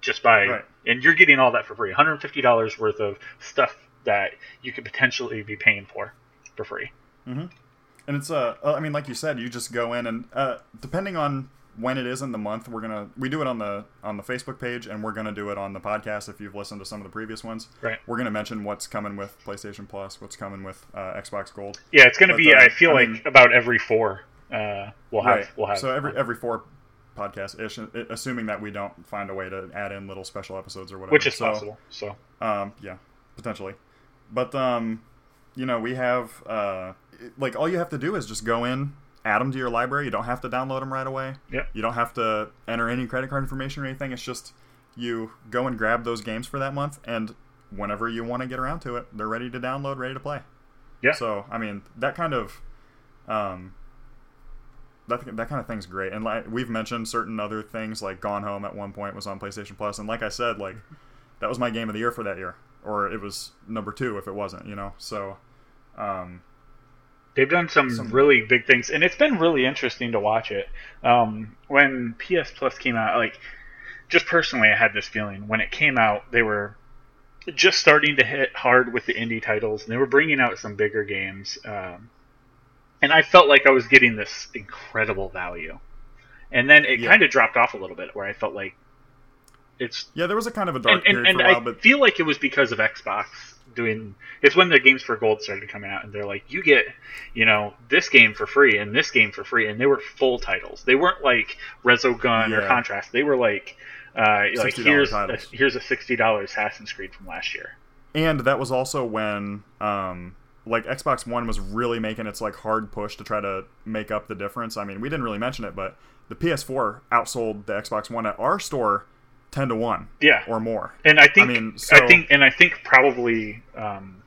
just by, Right. and you're getting all that for free. $150 worth of stuff that you could potentially be paying for for free. And it's uh, uh, I mean, like you said, you just go in and uh, depending on when it is in the month, we're gonna we do it on the on the Facebook page, and we're gonna do it on the podcast. If you've listened to some of the previous ones, Right. We're gonna mention what's coming with PlayStation Plus, what's coming with uh, Xbox Gold. Yeah, it's going to But, be. uh, I feel I like mean- about every four. Uh, we'll have. right. We'll have. so every every four podcast ish, assuming that we don't find a way to add in little special episodes or whatever. which is So, possible. So Um, yeah, potentially. But um, you know, we have uh, like all you have to do is just go in, add them to your library. You don't have to download them right away. Yep. You don't have to enter any credit card information or anything. It's just you go and grab those games for that month, and whenever you want to get around to it, they're ready to download, ready to play. yeah. So I mean, that kind of um, that that kind of thing's great. And like we've mentioned certain other things, like Gone Home at one point was on PlayStation Plus, and like I said, like that was my game of the year for that year, or it was number two if it wasn't, you know. So um, They've done some, Some- really big things, and it's been really interesting to watch it. Um, when PS Plus came out, like just personally, I had this feeling when it came out, they were just starting to hit hard with the indie titles, and they were bringing out some bigger games. Um, and I felt like I was getting this incredible value, and then it Yeah. kind of dropped off a little bit, where I felt like it's yeah, there was a kind of a dark and, and, period and for a while, I but feel like it was because of Xbox doing. It's when the games for gold started coming out, and they're like, you get, you know, this game for free and this game for free, and they were full titles. They weren't like Resogun or Yeah. Contrast. They were like, uh, like $60 here's a, here's a sixty dollars Assassin's Creed from last year. and that was also when um, like Xbox One was really making its like hard push to try to make up the difference. I mean, we didn't really mention it, but the PS4 outsold the Xbox One at our store ten to one Yeah, or more. and I think I, mean, so- think and I think probably um,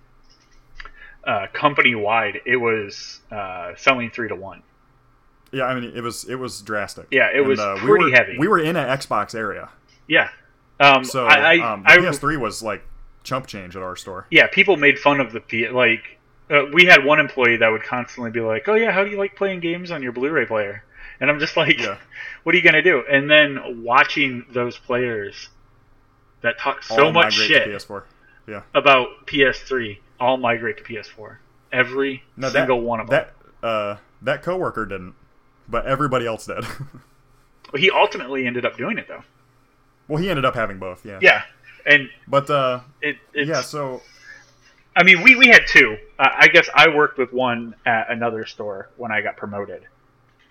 uh, company wide it was uh, selling three to one. Yeah, I mean, it was it was drastic. Yeah, it And, was uh, we pretty were- heavy. We were in an Xbox area, Yeah. Um, so I, I, um, the I, PS3 was like chump change at our store. yeah, people made fun of the P like uh, we had one employee that would constantly be like, "Oh yeah, how do you like playing games on your Blu-ray player?" And I'm just like, Yeah. [laughs] "What are you gonna do?" And then watching those players that talk so All much shit PS4. Yeah, about PS3 all migrate to PS4. Every no, single that, one of them. that uh, that coworker didn't, but everybody else did. [laughs] he ultimately ended up doing it though. well, he ended up having both. Yeah. Yeah, and But uh, it it's, yeah, so I mean, we, we had two. Uh, I guess I worked with one at another store when I got promoted.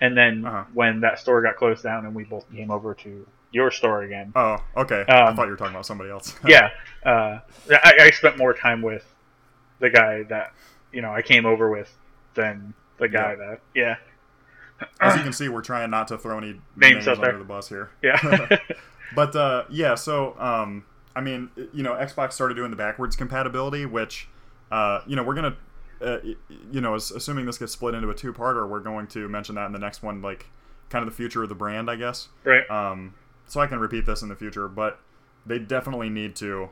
And then Uh-huh. when that store got closed down and we both came over to your store again. oh, okay. I Um, thought you were talking about somebody else. [laughs] yeah. Uh, I, I spent more time with the guy that, you know, I came over with than the guy Yeah. that, yeah. [clears throat] As you can see, we're trying not to throw any Names names, out there. under the bus here. Yeah. [laughs] [laughs] But uh, yeah, so um, I mean, you know, Xbox started doing the backwards compatibility, which uh, you know we're gonna, uh, you know, as, assuming this gets split into a two-parter, we're going to mention that in the next one, like kind of the future of the brand, I guess. right. Um, so I can repeat this in the future, but they definitely need to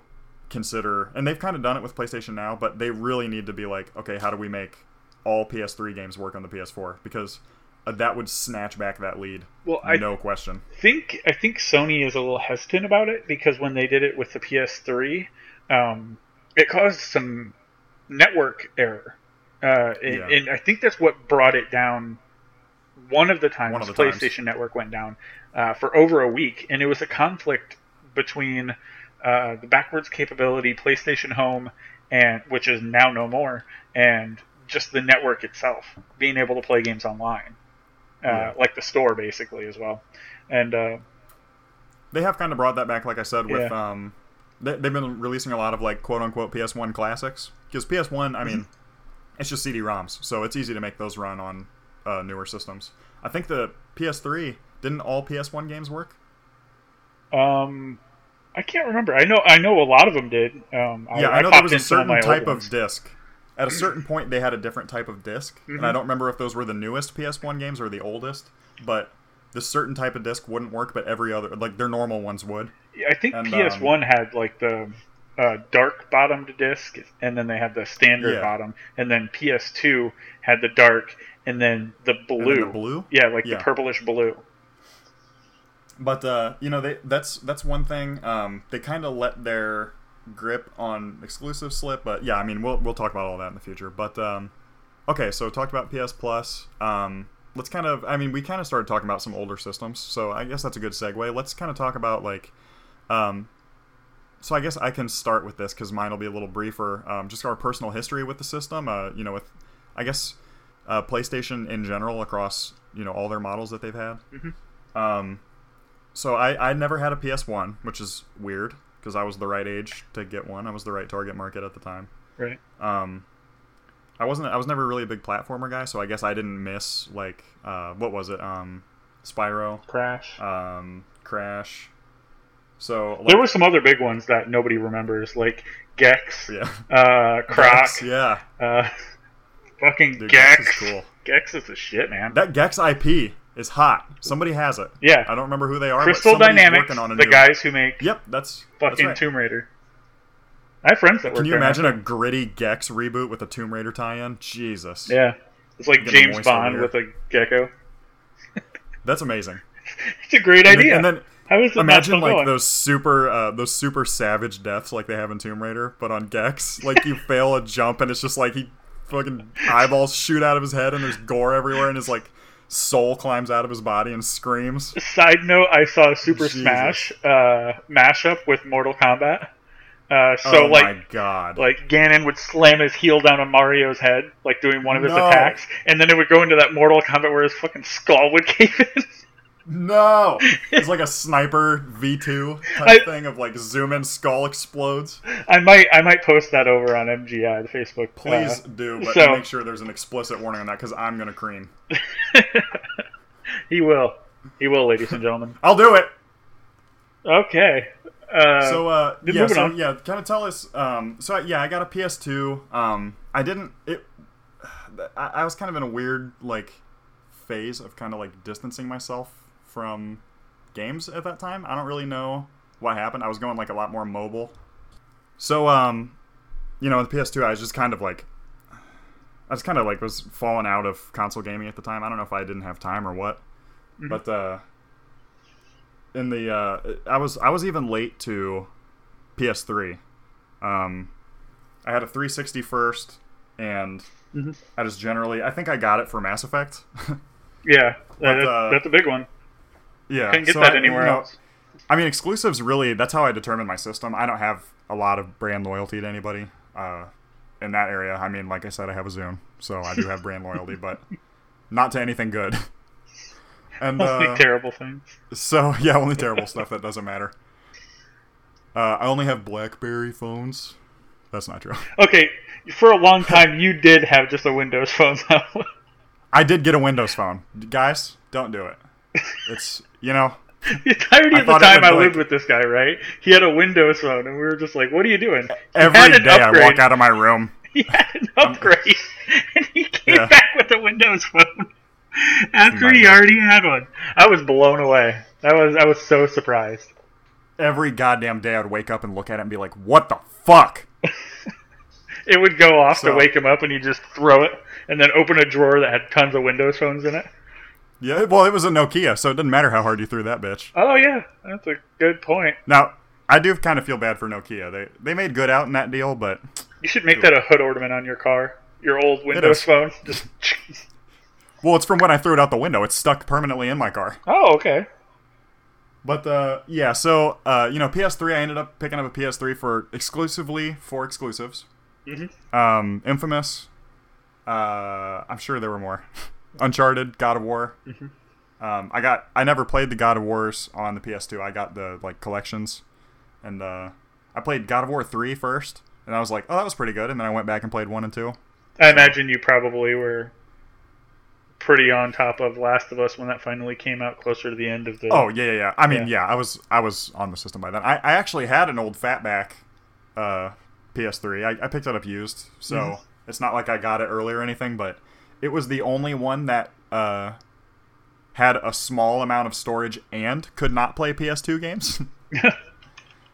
consider, and they've kind of done it with PlayStation now, but they really need to be like, okay, how do we make all PS3 games work on the PS4? Because uh, that would snatch back that lead, Well, I no question. think I think Sony is a little hesitant about it because when they did it with the PS3, um, it caused some network error Uh, and, Yeah. and I think that's what brought it down. One of the times of the times. PlayStation Network went down uh, for over a week, and it was a conflict between uh, the backwards capability PlayStation Home, and which is now no more, and just the network itself being able to play games online, uh, Yeah. like the store basically as well. And uh, They have kind of brought that back, like I said, with Yeah. um, they, they've been releasing a lot of like quote unquote PS1 classics because PS1, I mean, it's just CD-ROMs, so it's easy to make those run on uh, newer systems. I think the PS3 didn't all PS1 games work. um, I can't remember. I know I know a lot of them did. Um, yeah, I, know there was a in some of certain type of disc. At a certain point, they had a different type of disk, and Mm-hmm. I don't remember if those were the newest PS1 games or the oldest. But the certain type of disc wouldn't work, but every other, like their normal ones would. Yeah, I think And, um, PS1 had like the uh, dark bottomed disc, and then they had the standard Yeah. bottom, and then PS2 had the dark, and then the blue. then the blue? Yeah, like Yeah. the purplish blue. But uh, you know, they that's that's one thing. Um, they kind of let their grip on exclusive slip, but yeah, I mean, we'll we'll talk about all that in the future. But um, okay, so talked about PS Plus. Um, let's kind of, I mean, we kind of started talking about some older systems, so I guess that's a good segue. Let's kind of talk about like, um, so I guess I can start with this because mine will be a little briefer. Um, just our personal history with the system. Uh, you know, with I guess uh, PlayStation in general across you know all their models that they've had. Um, so I, I never had a PS1, which is weird because I was the right age to get one. I was the right target market at the time. Right. Um, I wasn't. I was never really a big platformer guy, so I guess I didn't miss like uh, what was it? Um, Spyro, Crash. um, Crash. So like, there were some other big ones that nobody remembers, like Gex, yeah, uh, Croc, Gex, yeah, uh, [laughs] fucking Dude, Gex. Gex is cool. Gex is the shit, man. that Gex IP is hot. Somebody has it. Yeah. I don't remember who they are. Crystal but Dynamics, working on a the new- guys who make Yep, that's that's fucking right. Tomb Raider. I have friends that work Can you imagine a gritty Gex reboot with a Tomb Raider tie-in? Jesus. Yeah, it's like James Bond with a gecko. [laughs] That's amazing. It's a great And then- idea. And then How is it imagine like going? those super uh, those super savage deaths like they have in Tomb Raider, but on Gex. [laughs] Like you fail a jump and it's just like he fucking eyeballs shoot out of his head and there's gore everywhere and his like soul climbs out of his body and screams. Side note: I saw a Super Jesus. Smash uh, mashup with Mortal Kombat. Uh, so oh like, my god. like Ganon would slam his heel down on Mario's head, like doing one of his No. attacks, and then it would go into that Mortal Kombat where his fucking skull would [laughs] cave in. No! It's like a sniper V2 type I- thing of like zoom in skull explodes. I might, I might post that over on MGI, the Facebook. Please uh, do, but so- make sure there's an explicit warning on that because I'm gonna cream. [laughs] he will, he will, ladies and gentlemen. I'll do it. Okay. Uh, so uh yeah so on. yeah kind of tell us um so yeah i got a ps2 um i didn't it [sighs] I, I was kind of in a weird like phase of kind of like distancing myself from games at that time i don't really know what happened i was going like a lot more mobile so um you know with the ps2 i was just kind of like i was kind of like was falling out of console gaming at the time i don't know if i didn't have time or what but uh in the uh, I was I was even late to PS3. Um, I had a 360 first, and Mhm. I just generally I think I got it for Mass Effect. [laughs] yeah, but, that- uh, that's a big one. Yeah, Couldn't get so that I- anywhere you know, else. I mean, exclusives really that's how I determine my system. I don't have a lot of brand loyalty to anybody uh, in that area. I mean, like I said, I have a Zune, so I do have brand loyalty, but not to anything good. [laughs] And Only uh, terrible things. So [laughs] yeah, only terrible stuff that doesn't matter. Uh, I only have BlackBerry phones. That's not true. [laughs] Okay, for a long time you did have just a Windows phone. though. I did get a Windows phone, guys. Don't do it. It's you know [laughs] the entirety I of the time I like- lived with this guy, right? He had a Windows phone, and we were just like, "What are you doing?" Every I walk out of my room. [laughs] He had an upgrade, [laughs] and he came Yeah. back with a Windows phone after he already had one. I was blown away. I was I was so surprised. Every goddamn day I'd wake up and look at it and be like, "What the fuck?" It would go off So- to wake him up, and he'd just throw it, and then open a drawer that had tons of Windows phones in it. Yeah, well, it was a Nokia, so it didn't matter how hard you threw that bitch. Oh yeah, that's a good point. Now, I do kind of feel bad for Nokia. They they made good out in that deal, but You should make that a hood ornament on your car. your old Windows phone. [laughs] Just Well, it's from when I threw it out the window. It's stuck permanently in my car. oh, okay. But uh, yeah, so uh, you know, PS3. I ended up picking up a PS3 for exclusively for exclusives. Mm-hmm. Um, Infamous. Uh, I'm sure there were more. [laughs] Uncharted, God of War. Um, I got. I never played the God of Wars on the PS2. I got the like collections, and uh, I played God of War 3 first, and I was like, oh, that was pretty good. And then I went back and played one and two. I imagine you probably were pretty on top of Last of Us when that finally came out closer to the end of the. Oh yeah, yeah, yeah. I mean, Yeah. yeah, I was I was on the system by then. I, I actually had an old fatback uh, PS3. I, I picked it up used, so Mhm. it's not like I got it early or anything. But it was the only one that uh, had a small amount of storage and could not play PS2 games. [laughs]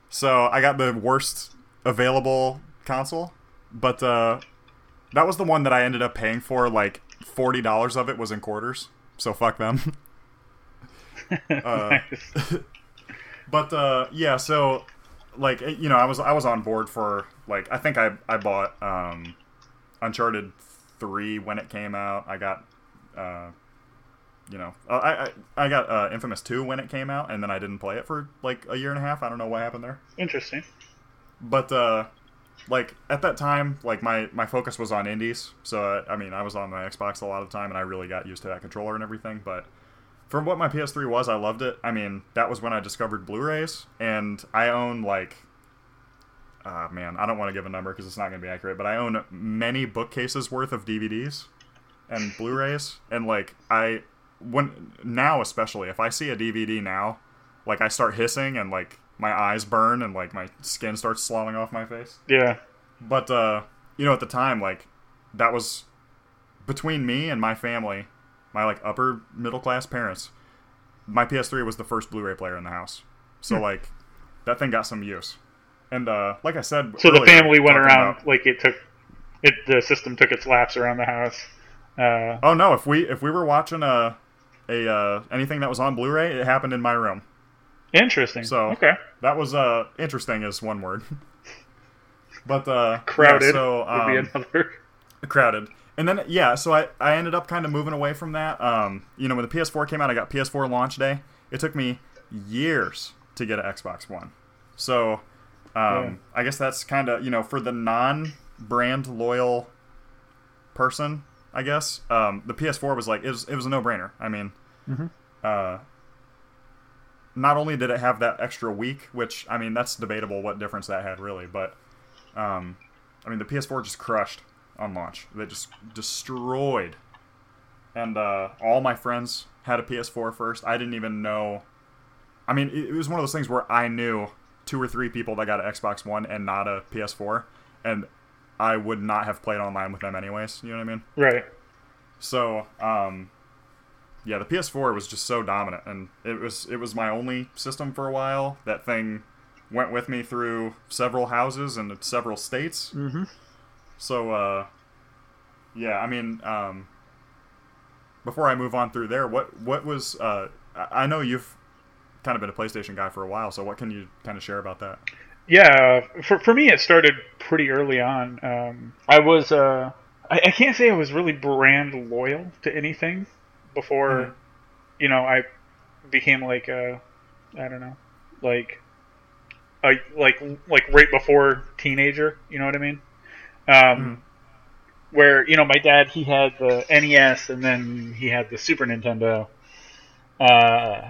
so I got the worst available console, but uh, that was the one that I ended up paying for. Like forty dollars of it was in quarters. So fuck them. [laughs] [laughs] uh, But uh, yeah, so like you know, I was I was on board for like I think I I bought um, Uncharted three when it came out. I got uh, you know uh, I I, I got uh, Infamous two when it came out, and then I didn't play it for like a year and a half. I don't know what happened there, Interesting. but uh, like at that time, like my my focus was on indies. So uh, I mean, I was on my Xbox a lot of the time, and I really got used to that controller and everything. But from what my PS3 was, I loved it. I mean, that was when I discovered Blu-rays, and I own like, uh, man, I don't want to give a number because it's not going to be accurate, but I own many bookcases worth of DVDs and Blu-rays, and like I when now especially if I see a DVD now, like I start hissing and like my eyes burn and like my skin starts sloughing off my face. Yeah. But uh, you know, at the time, like that was between me and my family, my like upper middle class parents. My PS3 was the first Blu-ray player in the house, so like that thing got some use. And uh, like I said, So the family went around about- like it took it. The system took its laps around the house. Uh, oh no, if we if we were watching a a uh, anything that was on Blu-ray, it happened in my room. interesting. So okay. that was uh interesting is one word. [laughs] but uh, Crowded yeah, so, would be um, another. [laughs] crowded. And then yeah, so I, I ended up kind of moving away from that. Um, you know, when the PS4 came out, I got PS4 launch day. It took me years to get an Xbox One. So um, I guess that's kind of you know for the non-brand loyal person, I guess um, the PS4 was like it was it was a no-brainer. I mean, uh, not only did it have that extra week, which I mean that's debatable what difference that had really, but um, I mean the PS4 just crushed on launch. They just destroyed. And uh, all my friends had a PS4 first. I didn't even know. I mean, it, it was one of those things where I knew two or three people that got an Xbox One and not a PS4, and I would not have played online with them anyways. You know what I mean? Right. So, um, yeah, the PS4 was just so dominant, and it was it was my only system for a while. That thing went with me through several houses and several states. Mm-hmm. So, uh, yeah, I mean, um, before I move on through there, what what was uh, I I know you've kind of been a PlayStation guy for a while, so what can you kind of share about that? Yeah, for for me, it started pretty early on. Um, I was uh, I, I can't say I was really brand loyal to anything before, Mhm. you know, I became like a, I don't know, like, a, like like right before teenager. You know what I mean? Um, Mhm. Where you know my dad he had the NES and then he had the Super Nintendo. Uh,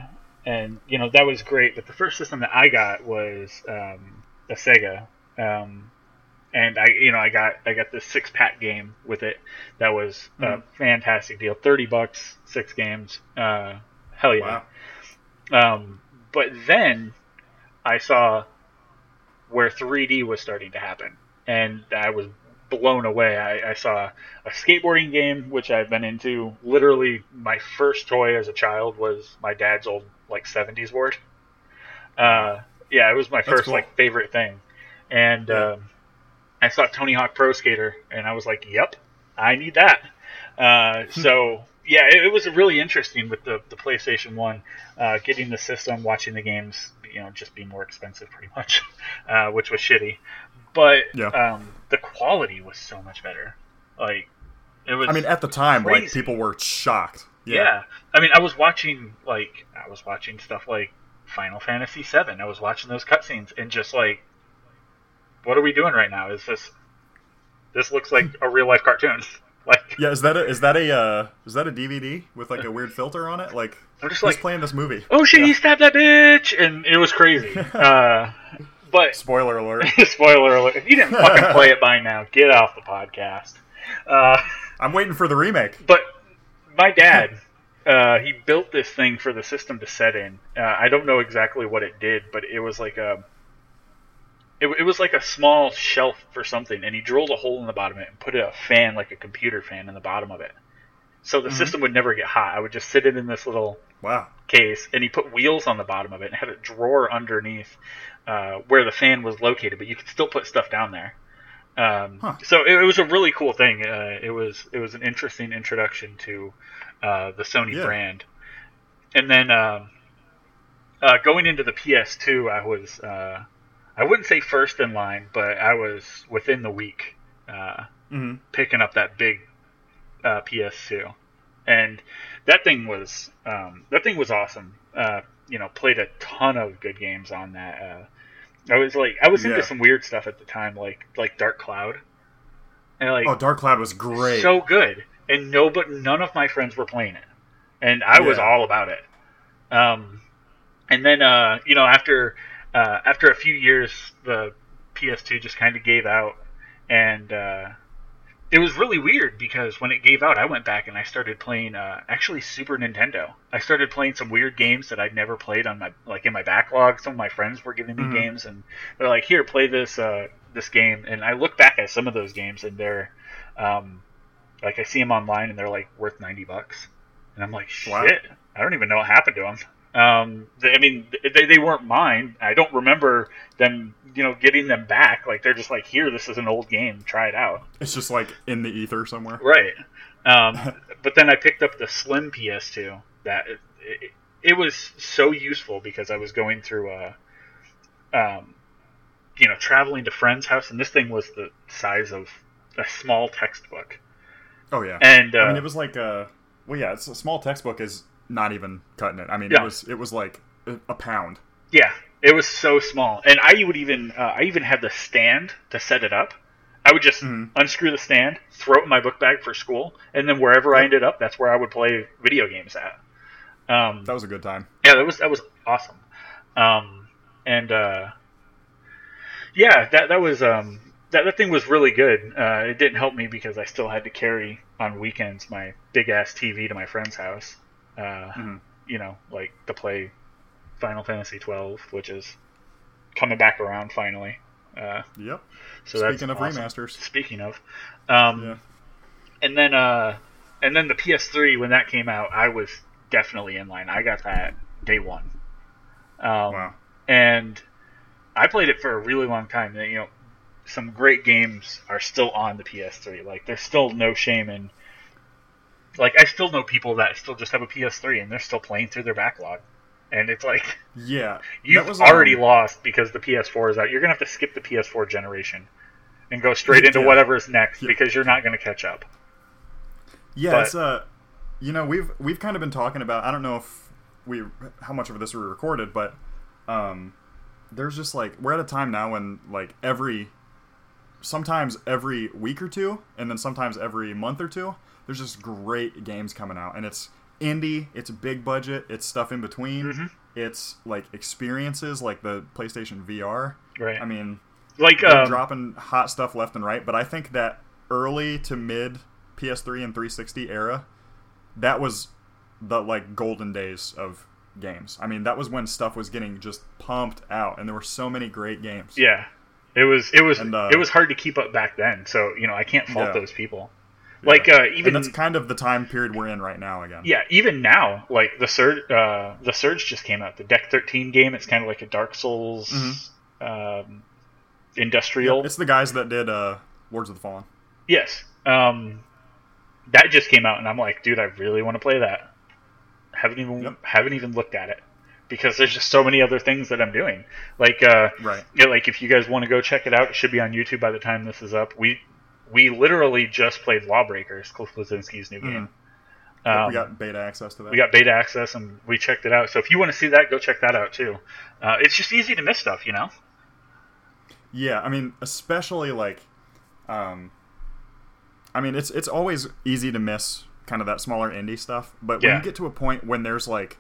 and you know that was great. But the first system that I got was um, a Sega, um, and I you know I got I got this six pack game with it. That was a Mhm. fantastic deal. Thirty bucks, six games. Uh, hell yeah. Wow. Um, but then I saw where 3D was starting to happen, and I was blown away. I, I saw a skateboarding game, which I've been into. Literally, my first toy as a child was my dad's old like 70s board. Uh, yeah, it was my That's first cool. like favorite thing, and um, I saw Tony Hawk Pro Skater, and I was like, "Yep, I need that." Uh, [laughs] so yeah, it, it was really interesting with the, the PlayStation One, uh, getting the system, watching the games, you know, just be more expensive pretty much, [laughs] uh, which was shitty. But Yeah. um, the quality was so much better. Like it was. I mean, at the time, like people were shocked. Yeah. I mean, I was watching like I was watching stuff like Final Fantasy VII. I was watching those cutscenes and just like, what are we doing right now? Is this this looks like a real life cartoon? [laughs] Like Yeah, is that a is that a uh, is that a DVD with like a weird filter on it? Like, I'm just like, playing this movie? oh shit, Yeah. he stabbed that bitch, and it was crazy. [laughs] uh, but [laughs] Spoiler alert! spoiler alert: if you didn't fucking play it by now, get off the podcast. Uh, I'm waiting for the remake. But my dad, uh, he built this thing for the system to set in. Uh, I don't know exactly what it did, but it was like a, it, it was like a small shelf for something, and he drilled a hole in the bottom of it and put a fan, like a computer fan, in the bottom of it. So the system would never get hot. I would just sit it in this little Wow. case, and he put wheels on the bottom of it and had a drawer underneath uh, where the fan was located, but you could still put stuff down there. Um, Huh. So it, it was a really cool thing. Uh, it was it was an interesting introduction to uh, the Sony Yeah. brand, and then um, uh, going into the PS2, I was uh, I wouldn't say first in line, but I was within the week uh, hmm picking up that big uh, PS2, and that thing was um, that thing was awesome. Uh, you know, played a ton of good games on that. I was like, I was Yeah. into some weird stuff at the time, like like Dark Cloud, and like Oh, Dark Cloud was great. so good, and no, but none of my friends were playing it, and I was all about it. Um, and then uh, you know after uh, after a few years, the PS2 just kind of gave out, and uh, it was really weird because when it gave out, I went back and I started playing uh, actually Super Nintendo. I started playing some weird games that I'd never played on my like in my backlog. Some of my friends were giving me Mhm. games, and they're like, "Here, play this uh, this game." And I look back at some of those games, and they're um, like I see them online, and they're like worth ninety bucks, and I'm like, "Shit, Wow. I don't even know what happened to them." Um, they, I mean, they, they weren't mine. I don't remember them, you know, getting them back. Like they're just like, "Here, this is an old game. Try it out." It's just like in the ether somewhere. Right. Um, [laughs] but then I picked up the Slim PS2. That it, it, it was so useful because I was going through a, um, you know, traveling to friends' house, and this thing was the size of a small textbook. Oh yeah. And uh, I mean, it was like uh well, yeah. It's a small textbook is not even cutting it. I mean, Yeah. it was it was like a, pound. yeah, it was so small, and I would even uh, I even had the stand to set it up. I would just Mhm. unscrew the stand, throw it in my book bag for school, and then wherever I ended up, that's where I would play video games at. Um, That was a good time. yeah, that was that was awesome. Um, and uh, yeah, that that was um, that that thing was really good. Uh, it didn't help me because I still had to carry on weekends my big ass TV to my friend's house. Uh, Mhm. You know, like to play Final Fantasy twelve, which is coming back around finally. Uh, Yep. so Speaking of awesome. remasters. Speaking of, um, Yeah. and then uh, and then the PS3 when that came out, I was definitely in line. I got that day one. Um, Wow. And I played it for a really long time. You know, some great games are still on the PS3. Like, there's still no shame in. Like, I still know people that still just have a PS3 and they're still playing through their backlog. And it's like, Yeah. [laughs] you've was, already um, lost because the PS4 is out. You're going to have to skip the PS4 generation and go straight into Yeah. whatever's next Yeah. because you're not going to catch up. Yeah, But- it's uh you know, we've we've kind of been talking about I don't know if we how much of this we recorded, but um there's just like we're at a time now when like every sometimes every week or two and then sometimes every month or two there's just great games coming out and it's indie it's big budget it's stuff in between Mhm. it's like experiences like the playstation vr Right. i mean like, um, dropping hot stuff left and right, but I think that early to mid PS3 and 360 era, that was the like golden days of games. I mean, that was when stuff was getting just pumped out, and there were so many great games. yeah. It was it was And, uh, it was hard to keep up back then, so you know I can't fault Yeah. those people. Like uh, even and that's kind of the time period we're in right now again. Yeah, even now, like the surge, uh, the surge just came out. The Deck Thirteen game. It's kind of like a Dark Souls Mhm. um, industrial. It's the guys that did uh, Lords of the Fallen. yes, um, that just came out, and I'm like, dude, I really want to play that. Haven't even Yep. haven't even looked at it because there's just so many other things that I'm doing. Like, uh, Right. yeah, like if you guys want to go check it out, it should be on YouTube by the time this is up. We we literally just played Lawbreakers, Cliff Bleszinski's new game. Um, we got beta access to that. we got beta access and we checked it out. So if you want to see that, go check that out too. Uh, it's just easy to miss stuff, you know. Yeah, I mean, especially like, um, I mean, it's it's always easy to miss kind of that smaller indie stuff, but when Yeah. you get to a point when there's like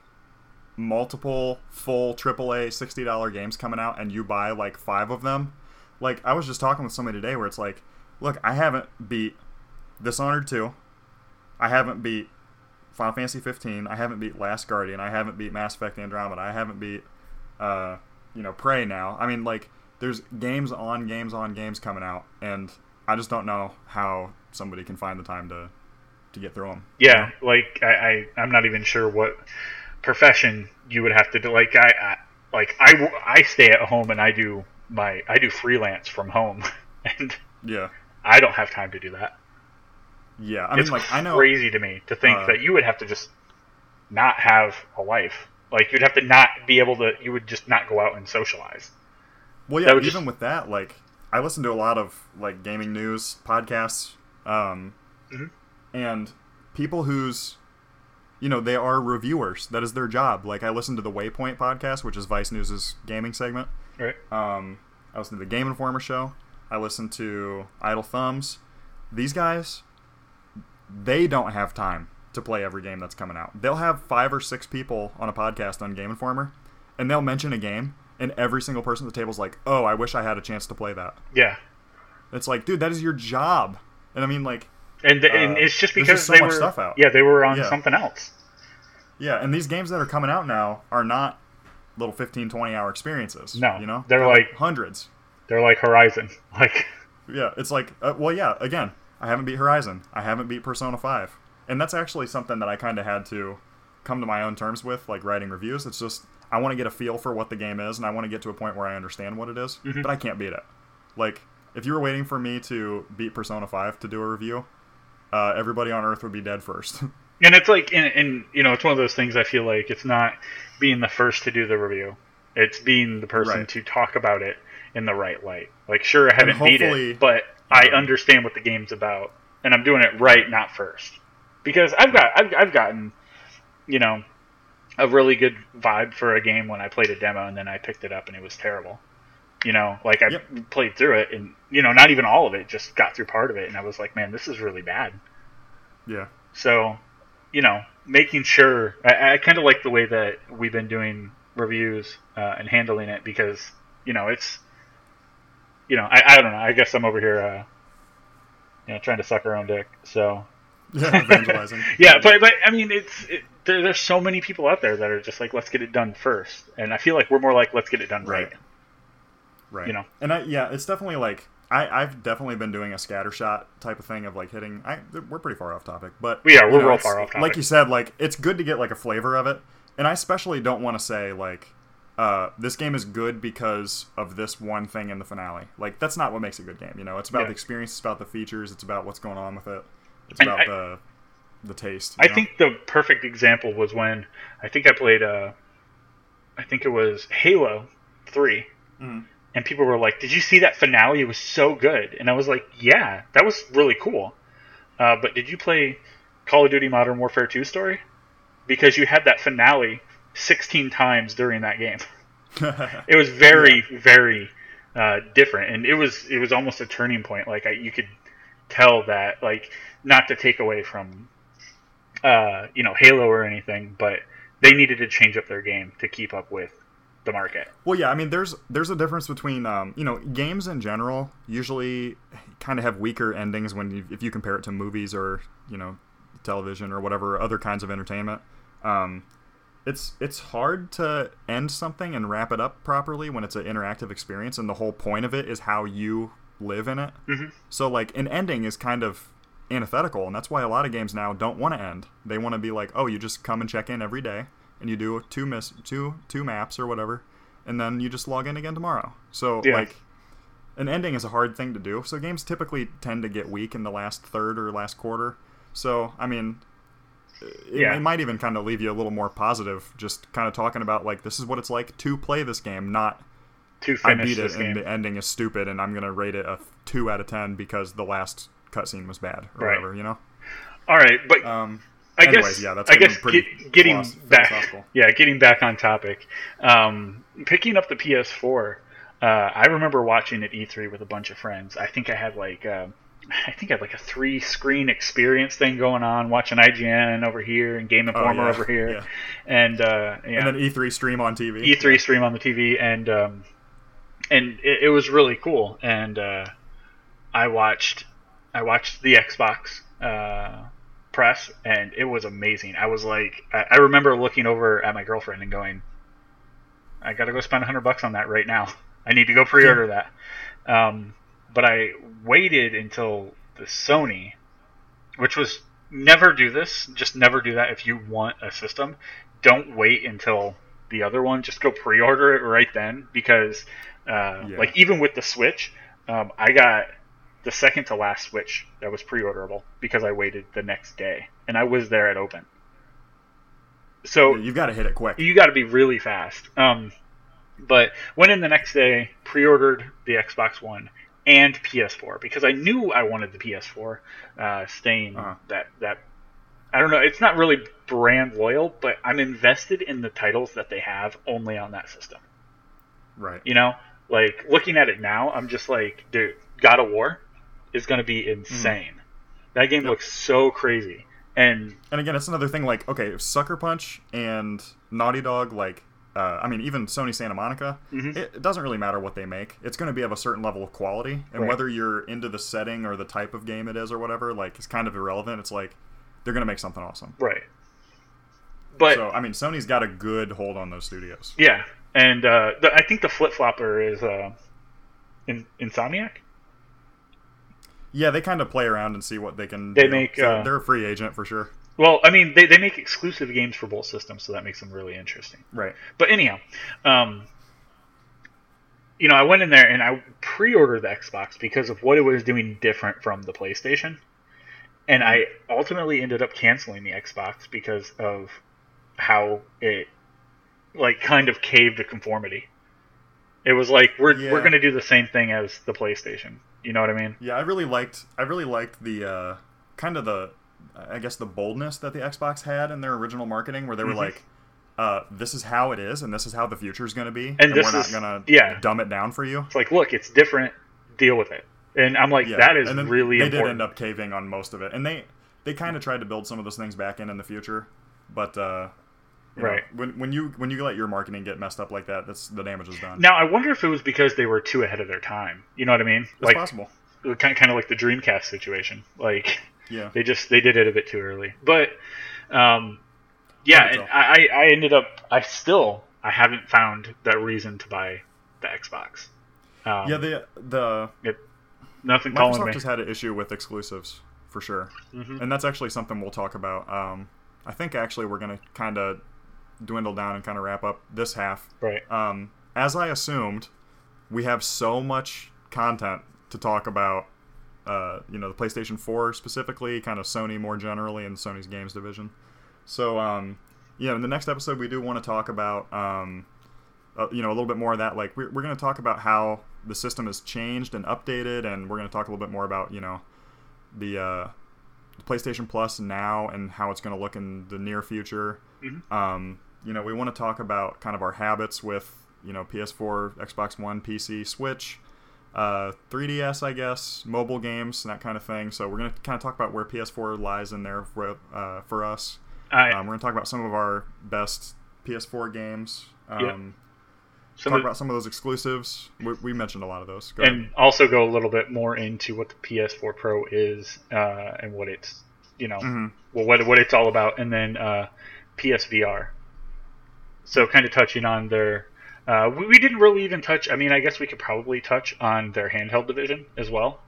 multiple full AAA sixty dollar games coming out, and you buy like five of them, like I was just talking with somebody today where it's like, look, I haven't beat Dishonored two, I haven't beat Final Fantasy 15, I haven't beat Last Guardian, I haven't beat Mass Effect Andromeda, I haven't beat, uh, you know, Prey now. I mean, like, there's games on games on games coming out, and I just don't know how somebody can find the time to to get through them. Yeah, like I, I I'm not even sure what profession you would have to do. Like I, I like I I stay at home and I do my I do freelance from home, [laughs] and Yeah, I don't have time to do that. yeah. I mean, it's like, I know. crazy to me to think uh, that you would have to just not have a life. Like you'd have to not be able to. You would just not go out and socialize. Well, yeah. Even just- with that, like, I listen to a lot of like gaming news podcasts, um, Mhm. and people whose, you know, they are reviewers. That is their job. Like, I listen to the Waypoint podcast, which is Vice News's gaming segment. Right. Um, I listen to the Game Informer show. I listen to Idle Thumbs. These guys, they don't have time to play every game that's coming out. They'll have five or six people on a podcast on Game Informer, and they'll mention a game, and every single person at the table's like, "Oh, I wish I had a chance to play that." Yeah. It's like, dude, that is your job. And I mean, like, And, th- and Uh, it's just because so they much were stuff out. yeah they were on Yeah. something else. yeah, and these games that are coming out now are not little 15, 20 hour experiences. No, you know, they're like- hundreds. They're like Horizon. [laughs] Like Yeah, it's like, uh, well, yeah. Again, I haven't beat Horizon. I haven't beat Persona Five, and that's actually something that I kind of had to come to my own terms with, like writing reviews. It's just I want to get a feel for what the game is, and I want to get to a point where I understand what it is, Mm-hmm. but I can't beat it. Like, if you were waiting for me to beat Persona Five to do a review, uh, everybody on Earth would be dead first. [laughs] and it's like and, and you know it's one of those things i feel like it's not being the first to do the review it's being the person Right. to talk about it in the right light. Like sure i haven't beat it but i um, understand what the game's about and i'm doing it right not first. Because i've got i've, I've gotten you know a really good vibe for a game when i played a demo and then i picked it up and it was terrible. You know like i Yep. played through it and you know not even all of it just got through part of it and i was like man this is really bad. Yeah, so, you know, making sure I, I kind of like the way that we've been doing reviews uh, and handling it because you know it's you know I, I don't know I guess I'm over here uh, you know trying to suck our own dick so yeah, [laughs] evangelizing. [laughs] yeah but but I mean it's it, there, there's so many people out there that are just like let's get it done first and I feel like we're more like let's get it done right, Right. right you know. and i yeah it's definitely like I, i've definitely been doing a scatter shot type of thing of like hitting I, we're pretty far off topic but We are, you we're know, real far off topic. like you said like it's good to get like a flavor of it and i especially don't want to say like uh, this game is good because of this one thing in the finale like that's not what makes a good game you know it's about Yeah. the experience it's about the features it's about what's going on with it it's And about I- the the taste I know? think the perfect example was when I think I played uh I think it was Halo 3 Mhm. and people were like, "Did you see that finale? It was so good." And I was like, "Yeah, that was really cool." Uh, but did you play Call of Duty Modern Warfare 2 story? Because you had that finale 16 times during that game. [laughs] [laughs] It was very, very uh, different, and it was it was almost a turning point. Like I, you could tell that, like, not to take away from, uh, you know, Halo or anything, but they needed to change up their game to keep up with the market. Well, yeah, I mean, there's there's a difference between um, you know games in general usually kind of have weaker endings when you, if you compare it to movies or you know television or whatever other kinds of entertainment. Um, it's it's hard to end something and wrap it up properly when it's an interactive experience, and the whole point of it is how you live in it. Mhm. So like an ending is kind of antithetical, and that's why a lot of games now don't want to end. They want to be like, oh, you just come and check in every day, and you do two miss two two maps or whatever, and then you just log in again tomorrow. So Yeah. like an ending is a hard thing to do. So games typically tend to get weak in the last third or last quarter. So I mean, it, Yeah. it might even kind of leave you a little more positive, just kind of talking about like this is what it's like to play this game, not To I finish beat this it game. and the ending is stupid and I'm gonna rate it a two out of ten because the last cutscene was bad or Right. whatever. You know. All right, but Um, I anyways, guess yeah, that's I guess pretty get, getting back, [laughs] yeah, getting back on topic. Um, picking up the PS4, uh, I remember watching at E3 with a bunch of friends. I think I had like, uh, I think I had like a three screen experience thing going on, watching IGN over here and Game Informer Oh, yeah, over here, yeah. and uh, yeah, And then E3 stream on TV. E3 stream on the TV, and um, and it, it was really cool. And uh, I watched I watched the Xbox uh, press, and it was amazing. I was like, I, I remember looking over at my girlfriend and going, I got to go spend hundred bucks on that right now. I need to go pre-order that. Um, but I waited until the Sony, which was never do this, just never do that. If you want a system, don't wait until the other one. Just go pre-order it right then because, uh, Yeah. like even with the Switch, um, I got the second to last Switch that was pre-orderable because I waited the next day and I was there at open. So You've got to hit it quick. you got to be really fast. Um, but went in the next day, pre-ordered the Xbox One and PS4 because I knew I wanted the PS4. Uh, staying Uh-huh. that that I don't know. It's not really brand loyal, but I'm invested in the titles that they have only on that system. Right. You know, like looking at it now, I'm just like, dude, God of War is going to be insane. That game Yep. looks so crazy, and And again, it's another thing. Like, okay, Sucker Punch and Naughty Dog, like, uh, I mean, even Sony Santa Monica, Mhm. it, it doesn't really matter what they make. It's going to be of a certain level of quality, and Right. whether you're into the setting or the type of game it is or whatever, like, it's kind of irrelevant. It's like they're going to make something awesome. right. But so, I mean, Sony's got a good hold on those studios. Yeah, and uh, the, I think the flip flopper is uh, in, Insomniac. Yeah, they kind of play around and see what they can. They do. make, So uh, they're a free agent for sure. Well, I mean, they, they make exclusive games for both systems, so that makes them really interesting. Right. But anyhow, um, you know, I went in there and I pre-ordered the Xbox because of what it was doing different from the PlayStation, and I ultimately ended up canceling the Xbox because of how it like kind of caved to conformity. It was like we're Yeah. we're going to do the same thing as the PlayStation. You know what I mean? Yeah, I really liked. I really liked the uh, kind of the, I guess the boldness that the Xbox had in their original marketing, where they were Mhm. like, uh, "This is how it is, and this is how the future is going to be, And this we're not going to yeah. dumb it down for you." It's like, look, it's different. Deal with it. And I'm like, Yeah, that is and then really They important. did end up caving on most of it, and they they kind of tried to build some of those things back in in the future, but uh, you know, Right. when when you when you let your marketing get messed up like that, that's the damage is done. Now I wonder if it was because they were too ahead of their time. You know what I mean? it's like possible. kind kind of like the Dreamcast situation. Like Yeah. they just they did it a bit too early. But um, yeah. I I ended up I still I haven't found that reason to buy the Xbox. Um, yeah. The the nothing calling Microsoft me. has had an issue with exclusives for sure, Mhm. and that's actually something we'll talk about. Um, I think actually we're gonna kind of dwindle down and kind of wrap up this half. Right. Um, as I assumed, we have so much content to talk about. Uh, you know, the PlayStation 4 specifically, kind of Sony more generally, and Sony's games division. So, um, yeah, in the next episode, we do want to talk about, um, uh, you know, a little bit more of that. Like, we're, we're going to talk about how the system has changed and updated, and we're going to talk a little bit more about, you know, the, uh, the PlayStation Plus now and how it's going to look in the near future. Mhm. Um, you know, we want to talk about kind of our habits with, you know, PS4, Xbox One, PC, Switch, uh, 3DS, I guess, mobile games, and that kind of thing. So we're going to kind of talk about where PS4 lies in there for, uh, for us. Um, we're going to talk about some of our best PS4 games. Um, Yep. some Talk of- about some of those exclusives. We, we mentioned a lot of those. Go and ahead. also go a little bit more into what the PS4 Pro is uh, and what it's you know Mhm. well what what it's all about, and then uh, PSVR. So kind of touching on their. Uh, we, we didn't really even touch. I mean, I guess we could probably touch on their handheld division as well.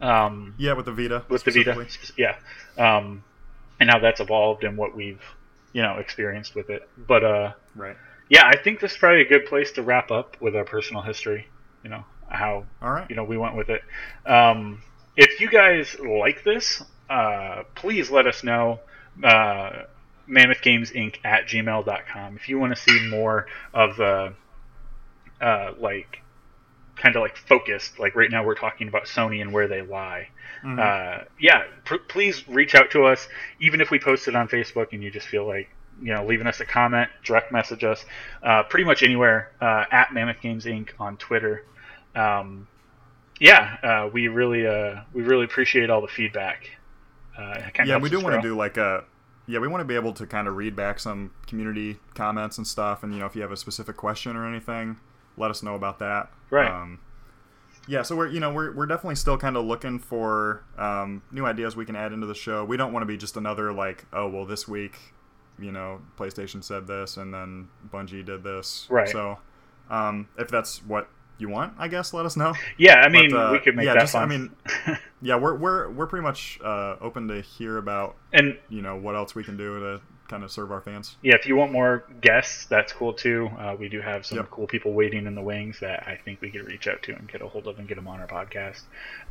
Um, Yeah, with the Vita. with the Vita, [laughs] yeah, um, and how that's evolved and what we've you know experienced with it. But uh, Right. yeah, I think this is probably a good place to wrap up with our personal history. You know how All right. you know we went with it. Um, if you guys like this, uh, please let us know. Uh, Mammoth Games Inc. at gmail.com. If you want to see more of the uh, like kind of like focused. Like right now, we're talking about Sony and where they lie. Mm-hmm. Uh, yeah, pr- please reach out to us, even if we post it on Facebook and you just feel like you know leaving us a comment, direct message us, uh, pretty much anywhere uh, at Mammoth Games Inc. on Twitter. Um, yeah, uh, we really uh, we really appreciate all the feedback. Uh, yeah, we do want to do like a yeah, we want to be able to kind of read back some community comments and stuff, and you know if you have a specific question or anything, let us know about that. Right. Um, yeah, so we're you know we're, we're definitely still kind of looking for um, new ideas we can add into the show. We don't want to be just another like oh well this week, you know PlayStation said this and then Bungie did this. Right. So um, if that's what you want, I guess let us know. Yeah, I mean, but, uh, we could make yeah, that just, fun. I mean, [laughs] yeah, we're we're we're pretty much uh, open to hear about and you know what else we can do to kind of serve our fans. Yeah, if you want more guests, that's cool too. Uh, we do have some yep. cool people waiting in the wings that I think we could reach out to and get a hold of and get them on our podcast.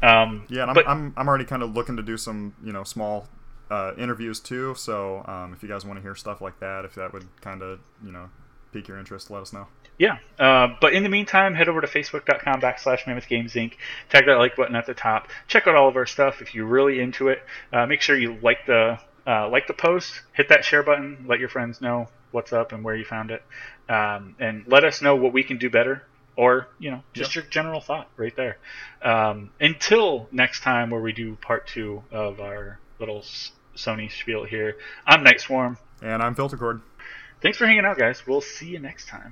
Um, yeah, and I'm, I'm I'm already kind of looking to do some you know small uh, interviews too. So um, if you guys want to hear stuff like that, if that would kind of you know pique your interest, let us know. Yeah, uh, but in the meantime, head over to facebook.com backslash Mammoth Games Inc. Tag that like button at the top. Check out all of our stuff if you're really into it. Uh, make sure you like the uh, like the post, hit that share button, let your friends know what's up and where you found it, um, and let us know what we can do better, or you know just yep. your general thought right there. Um, until next time, where we do part two of our little Sony spiel here. I'm Night Swarm, and I'm Filtercord. Thanks for hanging out, guys. We'll see you next time.